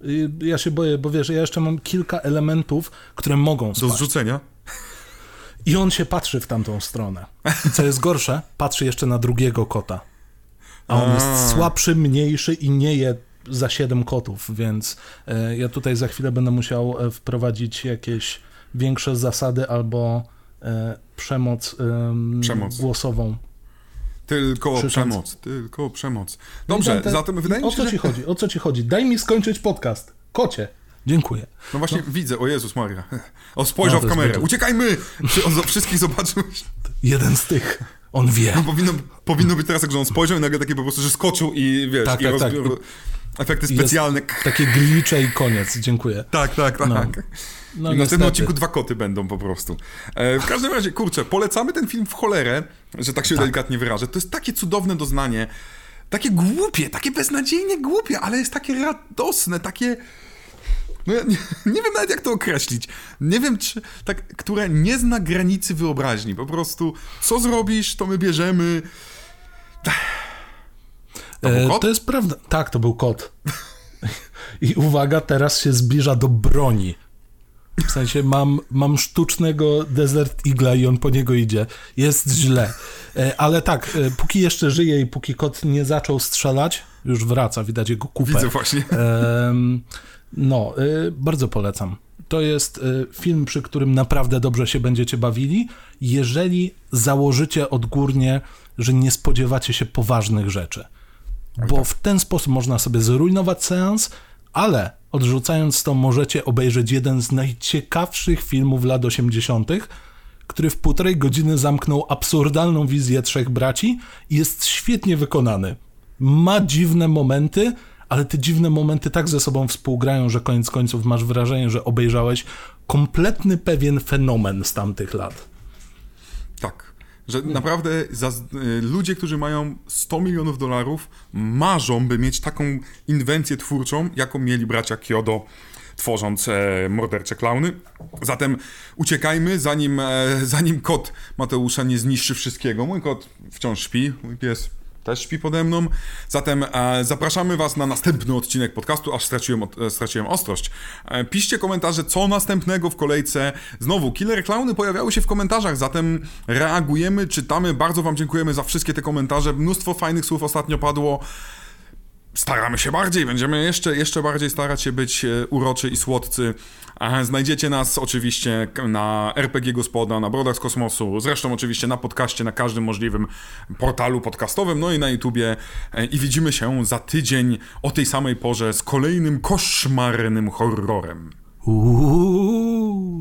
Y, Ja się boję, bo wiesz, ja jeszcze mam kilka elementów, które mogą do spaść. zrzucenia. I on się patrzy w tamtą stronę. I co jest gorsze, patrzy jeszcze na drugiego kota. A on A. jest słabszy, mniejszy i nie je za siedem kotów, więc e, ja tutaj za chwilę będę musiał e, wprowadzić jakieś większe zasady albo e, przemoc, em, Przemoc. głosową. Tylko Krzycząc. przemoc, tylko przemoc. Dobrze, Dante, zatem wydaje o mi się, co że... ci chodzi? O co ci chodzi? Daj mi skończyć podcast. Kocie. Dziękuję. No właśnie widzę, o Jezus Maria. O, spojrzał No, w jest kamerę. bardzo- Uciekajmy! Czy on wszystkich zobaczył? Jeden z tych. On wie. No, powinno, powinno być teraz tak, że on spojrzał i nagle takie po prostu, że skoczył i wiesz, Tak, i tak, tak. rozbiór- efekty Jest specjalne. Takie glicze i koniec. Dziękuję. Tak, tak, tak. No. I No w następnym odcinku dwa koty będą po prostu. E, w każdym razie, kurczę, polecamy ten film w cholerę, że tak się delikatnie wyrażę. To jest takie cudowne doznanie, takie głupie, takie beznadziejnie głupie, ale jest takie radosne, takie... No ja nie, nie wiem nawet jak to określić. Nie wiem, czy tak, które nie zna granicy wyobraźni. Po prostu, co zrobisz, to my bierzemy. To był E, to jest prawda. Tak, to był kot. I uwaga, teraz się zbliża do broni. W sensie mam, mam sztucznego Desert Eagla i on po niego idzie. Jest źle. E, Ale tak, e, póki jeszcze żyje i póki kot nie zaczął strzelać, już wraca, widać jego kupę. Widzę właśnie. No, y, bardzo polecam. To jest y, film, przy którym naprawdę dobrze się będziecie bawili, jeżeli założycie odgórnie, że nie spodziewacie się poważnych rzeczy. Bo w ten sposób można sobie zrujnować seans, ale odrzucając to, możecie obejrzeć jeden z najciekawszych filmów lat 80., który w półtorej godziny zamknął absurdalną wizję trzech braci i jest świetnie wykonany. Ma dziwne momenty, ale te dziwne momenty tak ze sobą współgrają, że koniec końców masz wrażenie, że obejrzałeś kompletny pewien fenomen z tamtych lat. Tak. Że naprawdę y, ludzie, którzy mają 100 milionów dolarów, marzą, by mieć taką inwencję twórczą, jaką mieli bracia Kyodo, tworząc e, mordercze klauny. Zatem uciekajmy, zanim, e, zanim kot Mateusza nie zniszczy wszystkiego. Mój kot wciąż śpi, mój pies też śpi pode mną. Zatem e, zapraszamy Was na następny odcinek podcastu, aż straciłem, e, straciłem ostrość. E, piszcie komentarze, co następnego w kolejce. Znowu, killer klauny pojawiały się w komentarzach, zatem reagujemy, czytamy. Bardzo Wam dziękujemy za wszystkie te komentarze. Mnóstwo fajnych słów ostatnio padło. Staramy się bardziej, będziemy jeszcze, jeszcze bardziej starać się być e, uroczy i słodcy. Znajdziecie nas oczywiście na RPG Gospoda, na Brodach z Kosmosu, zresztą oczywiście na podcaście, na każdym możliwym portalu podcastowym, no i na YouTubie. E, I widzimy się za tydzień o tej samej porze z kolejnym koszmarnym horrorem. Uuu.